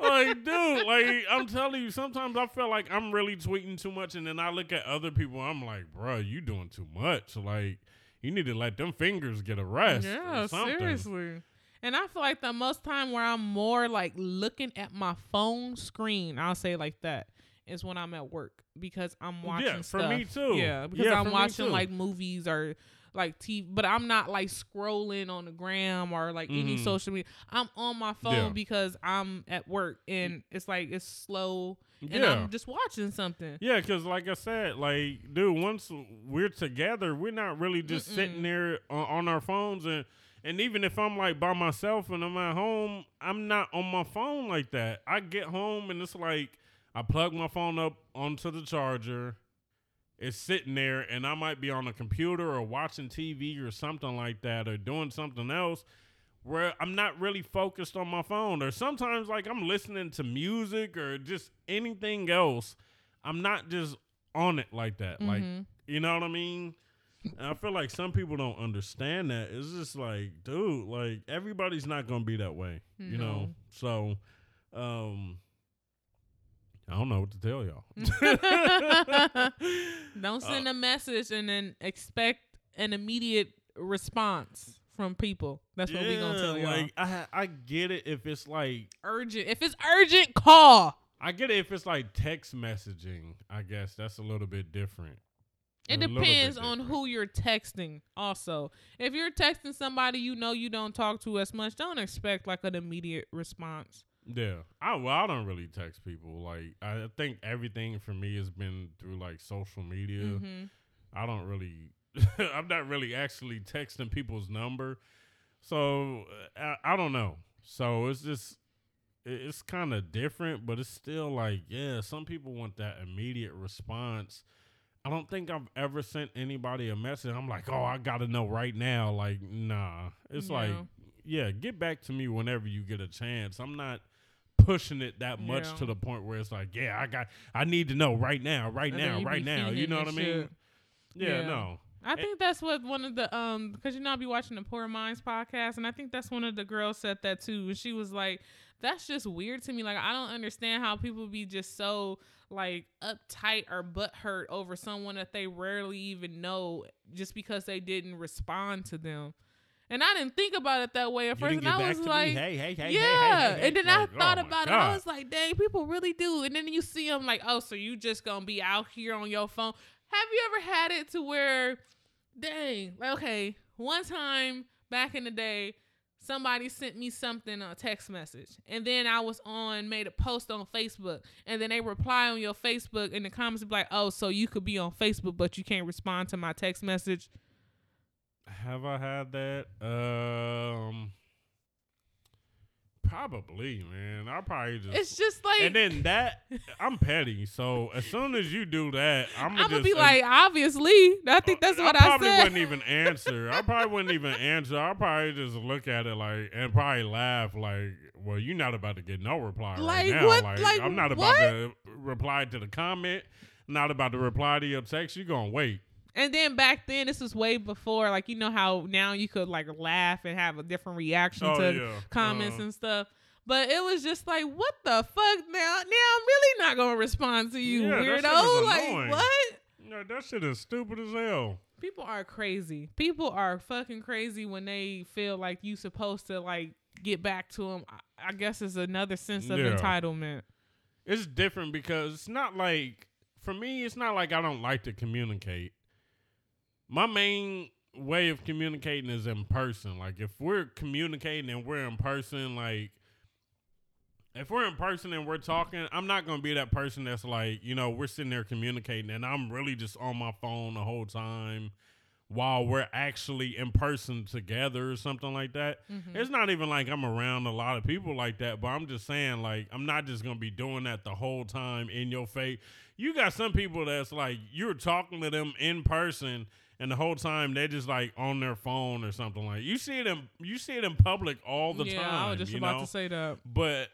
like, dude, like, I'm telling you, sometimes I feel like I'm really tweeting too much. And then I look at other people, I'm like, bro, you doing too much. Like, you need to let them fingers get a rest. Yeah, seriously. And I feel like the most time where I'm more like looking at my phone screen, I'll say like that, is when I'm at work because I'm watching Yeah, for me too. Yeah, because Yeah, I'm watching like movies or like TV, but I'm not like scrolling on the gram or like any Mhm. social media. I'm on my phone Yeah. because I'm at work and it's like it's slow and Yeah. I'm just watching something. Yeah, because like I said, like, dude, once we're together, we're not really just Mm-mm. sitting there on, on our phones, and and even if I'm like by myself and I'm at home, I'm not on my phone like that. I get home and it's like I plug my phone up onto the charger. It's sitting there, and I might be on a computer or watching TV or something like that, or doing something else where I'm not really focused on my phone. Or sometimes, like, I'm listening to music or just anything else. I'm not just on it like that. Like, Mhm. you know what I mean? And I feel like some people don't understand that. It's just like, dude, like everybody's not gonna be that way. You know? So um I don't know what to tell y'all. Don't send Uh, a message and then expect an immediate response from people. That's what we're gonna tell y'all. Like I I get it if it's like urgent. If it's urgent, call. I get it if it's like text messaging. I guess that's a little bit different. It A little bit depends on who you're texting. Also, if you're texting somebody you know you don't talk to as much, don't expect like an immediate response. Yeah, I well, I don't really text people. Like I think everything for me has been through like social media. hmm I don't really, I'm not really actually texting people's number, so uh, I, I don't know. So it's just, it's kind of different, but it's still like, yeah, some people want that immediate response. I don't think I've ever sent anybody a message. I'm like, oh, I gotta know right now. Like, nah, it's like, Yeah. yeah, get back to me whenever you get a chance. I'm not pushing it that much Yeah. to the point where it's like, yeah, I got, I need to know right now, right now, right now. You know what I mean? Yeah, Yeah. no. I think that's what one of the um because you know I'll be watching the Poor Minds podcast and I think that's one of the girls said that too and she was like that's just weird to me like I don't understand how people be just so like uptight or butthurt over someone that they rarely even know just because they didn't respond to them. And I didn't think about it that way at You first. And I was like. Hey, hey, hey, yeah. hey, hey, and then Like, I oh thought my about it. I was like, dang, people really do. And then you see them like, oh, so you just gonna be out here on your phone. Have you ever had it to where, dang, okay, one time back in the day, somebody sent me something a text message and then i was on made a post on facebook and then they reply on your facebook in the comments be like oh so you could be on facebook but you can't respond to my text message Have I had that? Um, probably, man. I probably just. it's just like and then that I'm petty, so as soon as you do that, I'm i'm gonna be like obviously i think that's what i, said i probably wouldn't even answer. I probably wouldn't even answer. I probably just look at it like and probably laugh like, "Well, you're not about to get no reply Like, right now. what? Like, Like, I'm not what? about to reply to the comment. Not about to reply to your text. You're gonna wait? And then back then, this was way before, like you know how now you could like laugh and have a different reaction Oh, to yeah. comments Uh-huh. and stuff. But it was just like, what the fuck now? Now I'm really not gonna respond to you, Yeah, weirdo. Like annoying. what? No, that shit is stupid as hell. People are crazy. People are fucking crazy when they feel like you supposed to like get back to them. I, I guess it's another sense of Yeah. entitlement. It's different because it's not like for me. It's not like I don't like to communicate. My main way of communicating is in person. Like if we're communicating and we're in person, like if we're in person and we're talking, I'm not gonna be that person that's like, you know, we're sitting there communicating and I'm really just on my phone the whole time while we're actually in person together or something like that. Mhm. It's not even like I'm around a lot of people like that, but I'm just saying, like, I'm not just gonna be doing that the whole time in your face. You got some people that's like you're talking to them in person and the whole time they're just like on their phone or something like you see them you see it in public all the yeah, time. I was just about know? to say that. But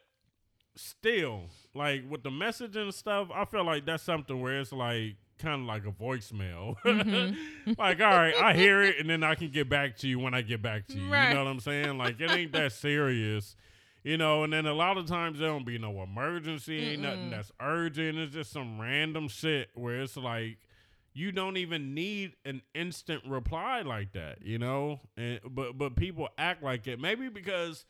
still, like with the messaging and stuff, I feel like that's something where it's like kind of like a voicemail. Mhm. like, all right, I hear it, and then I can get back to you when I get back to you. Right. You know what I'm saying? Like, it ain't that serious. You know, and then a lot of times there don't be no emergency, ain't nothing Mm-mm. that's urgent. It's just some random shit where it's like you don't even need an instant reply like that, you know? And but but people act like it. Maybe because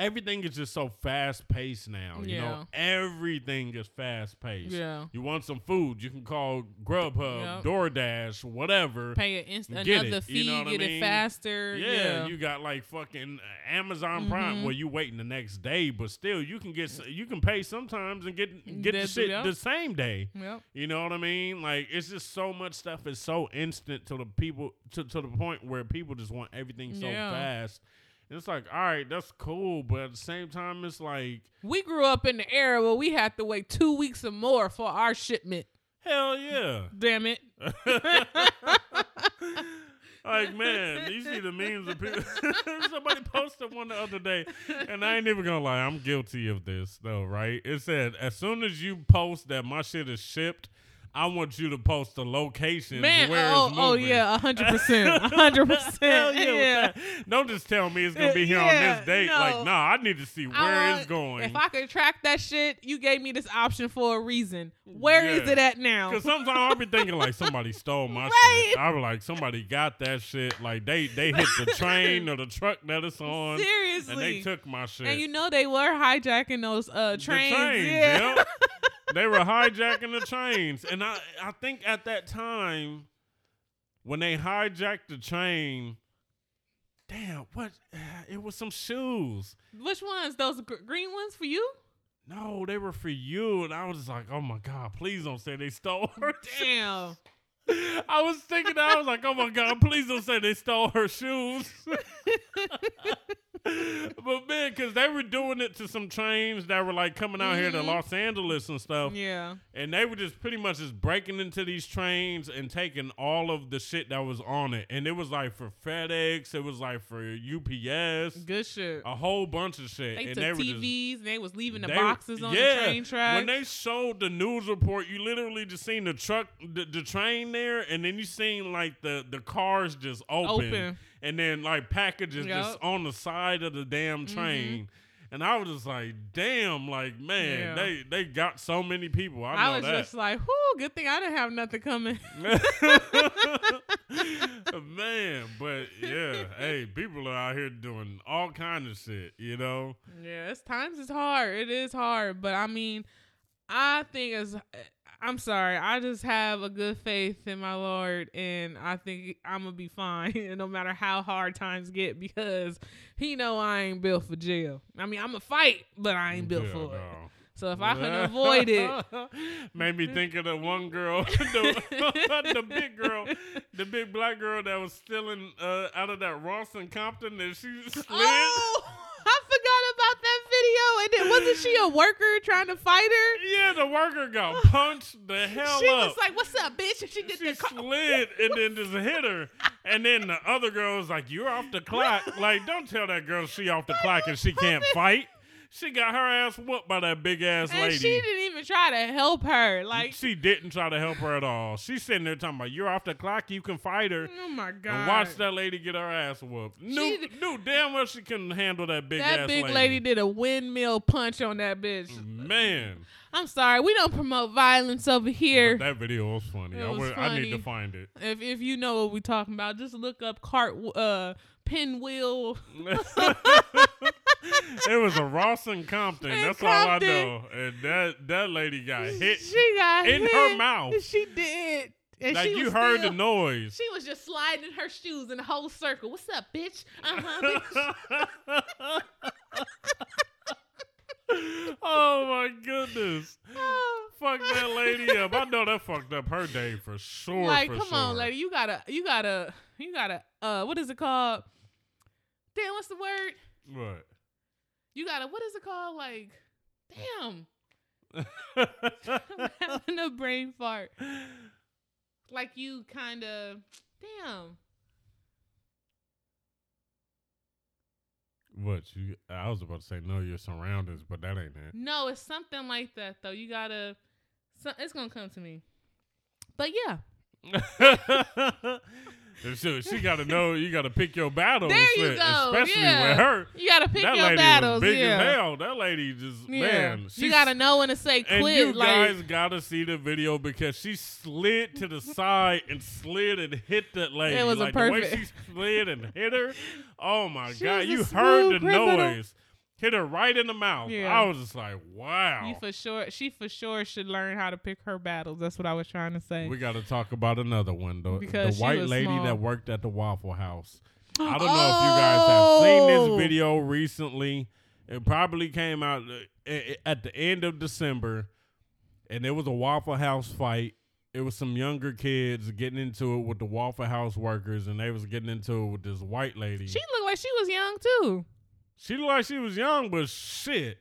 everything is just so fast paced now. You know, everything is fast paced. Yeah. You want some food, you can call Grubhub, Yep. DoorDash, whatever. Pay an instant Get another it, fee, you know what I get mean? it faster. Yeah, Yeah. you got like fucking Amazon Prime Mhm. where you waiting the next day, but still you can get you can pay sometimes and get get the shit yeah. the same day. Yep. You know what I mean? Like it's just so much stuff is so instant to the people to, to the point where people just want everything so Yeah. fast. It's like, all right, that's cool, but at the same time, it's like, We grew up in the era where we had to wait two weeks or more for our shipment. hell yeah. Damn it. like man, you see the memes of people. Somebody posted one the other day, and I ain't even gonna lie, I'm guilty of this though. Right? It said as soon as you post that my shit is shipped, I want you to post the location Man, where oh, oh moving. yeah, hundred percent, hundred percent. Yeah, Yeah. Don't just tell me it's gonna be here on this date. Like, nah, I need to see where it's going. If I could track that shit, you gave me this option for a reason. Where is Yeah. it at now? Cause sometimes I'll be thinking like somebody stole my Right. shit. I be like somebody got that shit. Like they they hit the train or the truck that it's on, Seriously. and they took my shit. And you know they were hijacking those uh The trains. trains, yeah. yep. they were hijacking the trains, and I I think at that time when they hijacked the train, damn, what? Uh, it was some shoes. Which ones? Those gr- green ones for you? No, they were for you, and I was like, oh my god, please don't say they stole her. Damn. I was thinking I was like, oh my god, please don't say they stole her shoes. but man, because they were doing it to some trains that were like coming out here to Mhm. Los Angeles and stuff, Yeah. and they were just pretty much just breaking into these trains and taking all of the shit that was on it, and it was like for FedEx, it was like for UPS, Good shit. a whole bunch of shit, They and took they were just TVs and they was leaving the they- boxes on yeah, the train track. When they showed the news report, you literally just seen the truck, the, the train there, and then you seen like the the cars just open, Open. And then like packages just on the side of the damn Mhm. train. And I was just like, damn, like man, Yeah. they they got so many people. I, I, was that. just like, whoo, good thing I didn't have nothing coming. man, but yeah, hey, people are out here doing all kind of shit, you know. Yeah, it's times it's hard. It is hard, but I mean, I think as I'm sorry, I just have a good faith in my Lord, and I think I'm gonna be fine, no matter how hard times get, because He know I ain't built for jail. I mean, I'm a fight, but I ain't built Yeah, for it. So if I can avoid it, Made me think of the one girl, the, the big girl, the big black girl that was stealing uh, out of that Ross and Compton and she slid. oh, I forgot video. And then wasn't she a worker trying to fight her? Yeah, the worker got punched the hell out. she up. was like, "What's up, bitch?" And she did she the car- slid and then just hit her. And then the other girl was like, You're off the clock. Like, don't tell that girl she off the clock and she can't fight. She got her ass whooped by that big ass and lady. she didn't even try to help her. Like, she didn't try to help her at all. She's sitting there talking about you're off the clock, you can fight her. oh my god! And watch that lady get her ass whooped. Knew, She- knew damn well she couldn't handle that big That big lady. lady did a windmill punch on that bitch. Man, I'm sorry, we don't promote violence over here. that video was funny. It I, was would- I need to find it. If if you know what we're talking about, just look up cart uh pinwheel. it was a Ross and Compton. In That's all I know. And that that lady got hit She got in hit. her mouth. She did. And like you heard still- the noise. She was just sliding in her shoes in a whole circle. What's up, bitch? Uh huh, oh my goodness. Oh. Fuck that lady up. I know that fucked up her day for sure. like, for come sure. on, lady. You gotta, you gotta, you gotta. Uh, what is it called? Damn, what's the word? What? You gotta. What is it called? Like, damn. I'm having a brain fart. Like you kind of, damn. what you? I was about to say know your surroundings, but that ain't it. No, it's something like that though. You gotta. So, it's gonna come to me. But yeah, she, she got to know. You got to pick your battles. There you shit, go, Especially yeah. with her. you gotta pick that your lady battles. was big yeah. as hell. That lady just Yeah. man. you she's- gotta know when to say quit. And you like, guys gotta see the video because she slid to the side and slid and hit that lady. It was a like the way she slid and hit her. Oh my She god! You heard the criminal. noise. Hit her right in the mouth. Yeah. I was just like, wow. you for sure. She for sure should learn how to pick her battles. That's what I was trying to say. we got to talk about another one. The, Because the white lady small. that worked at the Waffle House. I don't know if you guys have seen Oh. this video recently. It probably came out uh, at the end of December, and it was a Waffle House fight. It was some younger kids getting into it with the Waffle House workers, and they was getting into it with this white lady. She looked like she was young too. She looked like she was young, but shit.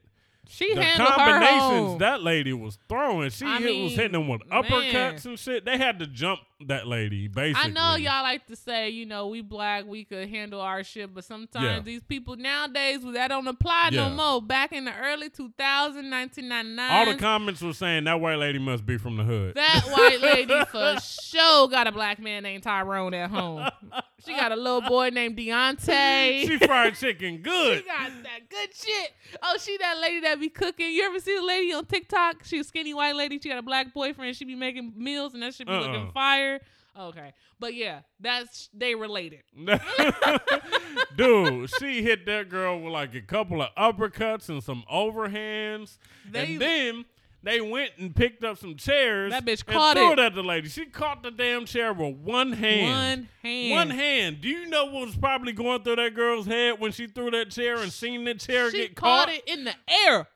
She the handled her combinations that lady was throwing, she I hit, was hitting them with man. uppercuts and shit. They had to jump that lady, basically. I know y'all like to say, you know, we black, we could handle our shit, but sometimes Yeah. these people nowadays, that don't apply Yeah. no more. Back in the early 2000s, 1999, All the comments were saying that white lady must be from the hood. that white lady for sure got a black man named Tyrone at home. She got a little boy named Deontay. she fried chicken good. She got that good shit. Oh, she that lady that be cooking. You ever see the lady on TikTok? She a skinny white lady. She got a black boyfriend. She be making meals and that should be Uh-uh. looking fire. Oh, okay, but yeah, that's they related. Dude, she hit that girl with like a couple of uppercuts and some overhands. They- and then they went and picked up some chairs. That bitch and caught threw it. at the lady. She caught the damn chair with one hand. One hand. One hand. Do you know what was probably going through that girl's head when she threw that chair and seen the chair She get caught caught it in the air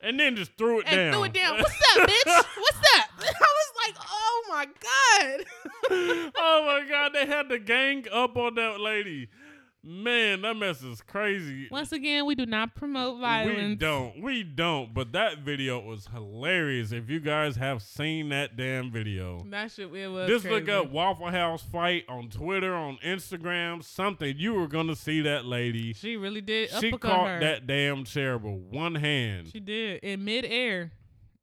and then just threw it and down? threw it down. What's that, bitch? What's that? I was like, oh my god. oh my god, they had the gang up on that lady. Man, that mess is crazy. Once again, we do not promote violence. We don't. We don't. But that video was hilarious. If you guys have seen that damn video, That shit it was. just crazy. look up Waffle House fight on Twitter, on Instagram, something. You were gonna see that lady. She really did. She caught her. that damn chair with one hand. She did in midair,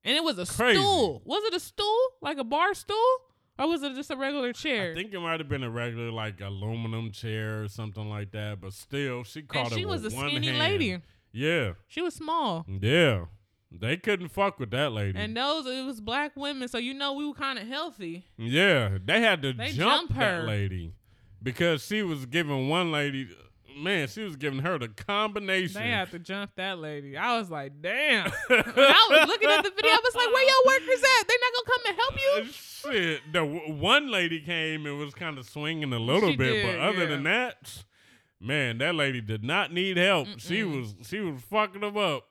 and it was a Crazy. stool. Was it a stool, like a bar stool, or was it just a regular chair? I think it might have been a regular like aluminum chair or something like that, but still, she caught and it she was a skinny hand. lady. Yeah, She was small. yeah. They couldn't fuck with that lady. And those it was black women, so you know we were kind of healthy. yeah, they had to They jump jump that lady because she was giving one lady, man, she was giving her the combination. They had to jump that lady. I was like, damn. When I was looking at the video, I was like, where your workers at? They're not gonna come and help you? Shit, the w- one lady came and was kind of swinging a little She bit, did, but other yeah. than that, man, that lady did not need help. She Mm-mm. was she was fucking them up.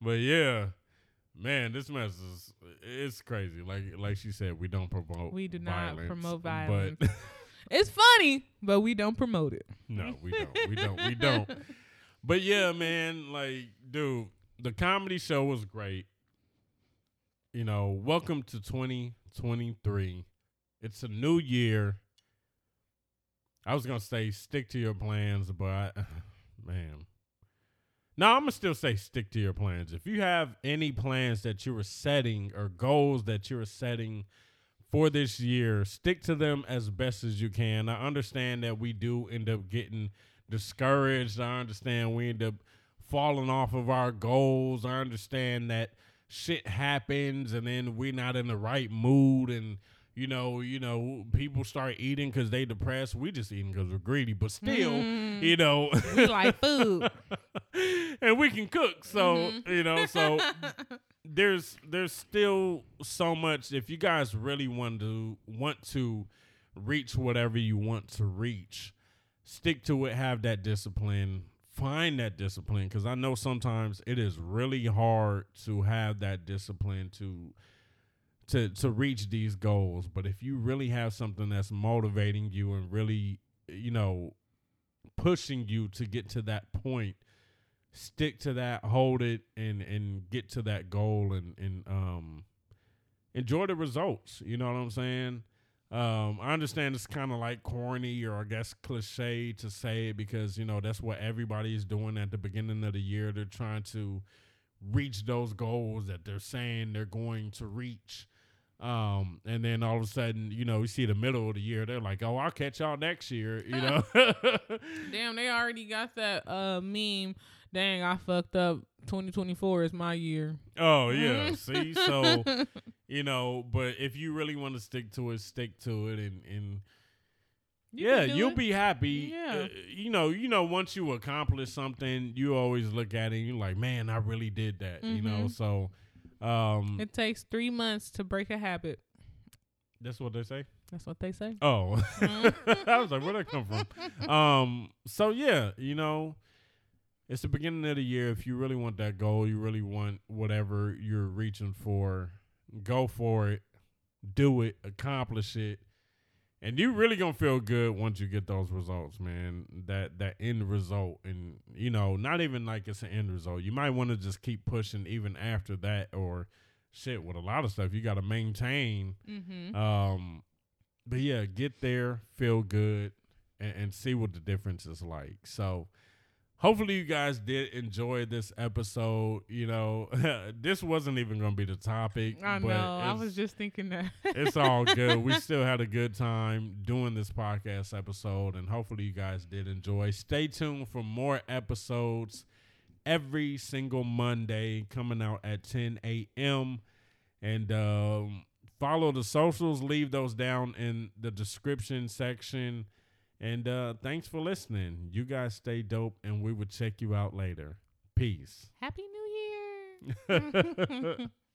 But yeah, man, this mess is it's crazy. Like like she said, we don't promote. We do not violence, promote but- violence. It's funny, but we don't promote it. no, we don't. We don't. We don't. But yeah, man, like, dude, the comedy show was great. You know, welcome to 2023. It's a new year. I was gonna say stick to your plans, but I, man, no, I'm gonna still say stick to your plans. If you have any plans that you were setting or goals that you were setting for this year, stick to them as best as you can. I understand that we do end up getting discouraged. I understand we end up falling off of our goals. I understand that shit happens and then we're not in the right mood and you know, you know, people start eating because they depressed. We just eating because we're greedy, but still, Mm. you know, We like food. and we can cook. So Mhm. you know, so there's there's still so much. If you guys really want to want to reach whatever you want to reach, stick to it. Have that discipline. Find that discipline because I know sometimes it is really hard to have that discipline to to to reach these goals. But if you really have something that's motivating you and really, you know, pushing you to get to that point, stick to that, hold it, and and get to that goal, and and um, enjoy the results. You know what I'm saying? Um, I understand it's kind of like corny or I guess cliche to say it because you know that's what everybody is doing at the beginning of the year. They're trying to reach those goals that they're saying they're going to reach. Um, and then all of a sudden, you know, you see the middle of the year, they're like, "Oh, I'll catch y'all next year," you know. Damn, they already got that uh meme. Dang, I fucked up. 2024 is my year. Oh yeah, see, so you know, but if you really want to stick to it, stick to it, and and You yeah, you'll it. be happy. Yeah. Uh, you know, you know, once you accomplish something, you always look at it and you're like, man, I really did that. You know, Mhm. so um, It takes three months to break a habit. that's what they say. That's what they say. Oh. I was like, where'd that come from? um, so yeah, you know, it's the beginning of the year. If you really want that goal, you really want whatever you're reaching for, go for it, do it, accomplish it, and you really gonna feel good once you get those results, man. That that end result, and you know, not even like it's an end result. You might want to just keep pushing even after that, or shit. With a lot of stuff, you got to maintain. Mm-hmm. Um, but yeah, get there, feel good, and, and see what the difference is like. So, hopefully, you guys did enjoy this episode. You know, this wasn't even going to be the topic. I but know. I was just thinking that. it's all good. We still had a good time doing this podcast episode, and hopefully, you guys did enjoy. Stay tuned for more episodes every single Monday coming out at 10 a.m. And um, follow the socials, leave those down in the description section. And uh, thanks for listening. You guys stay dope, and we will check you out later. Peace. Happy New Year.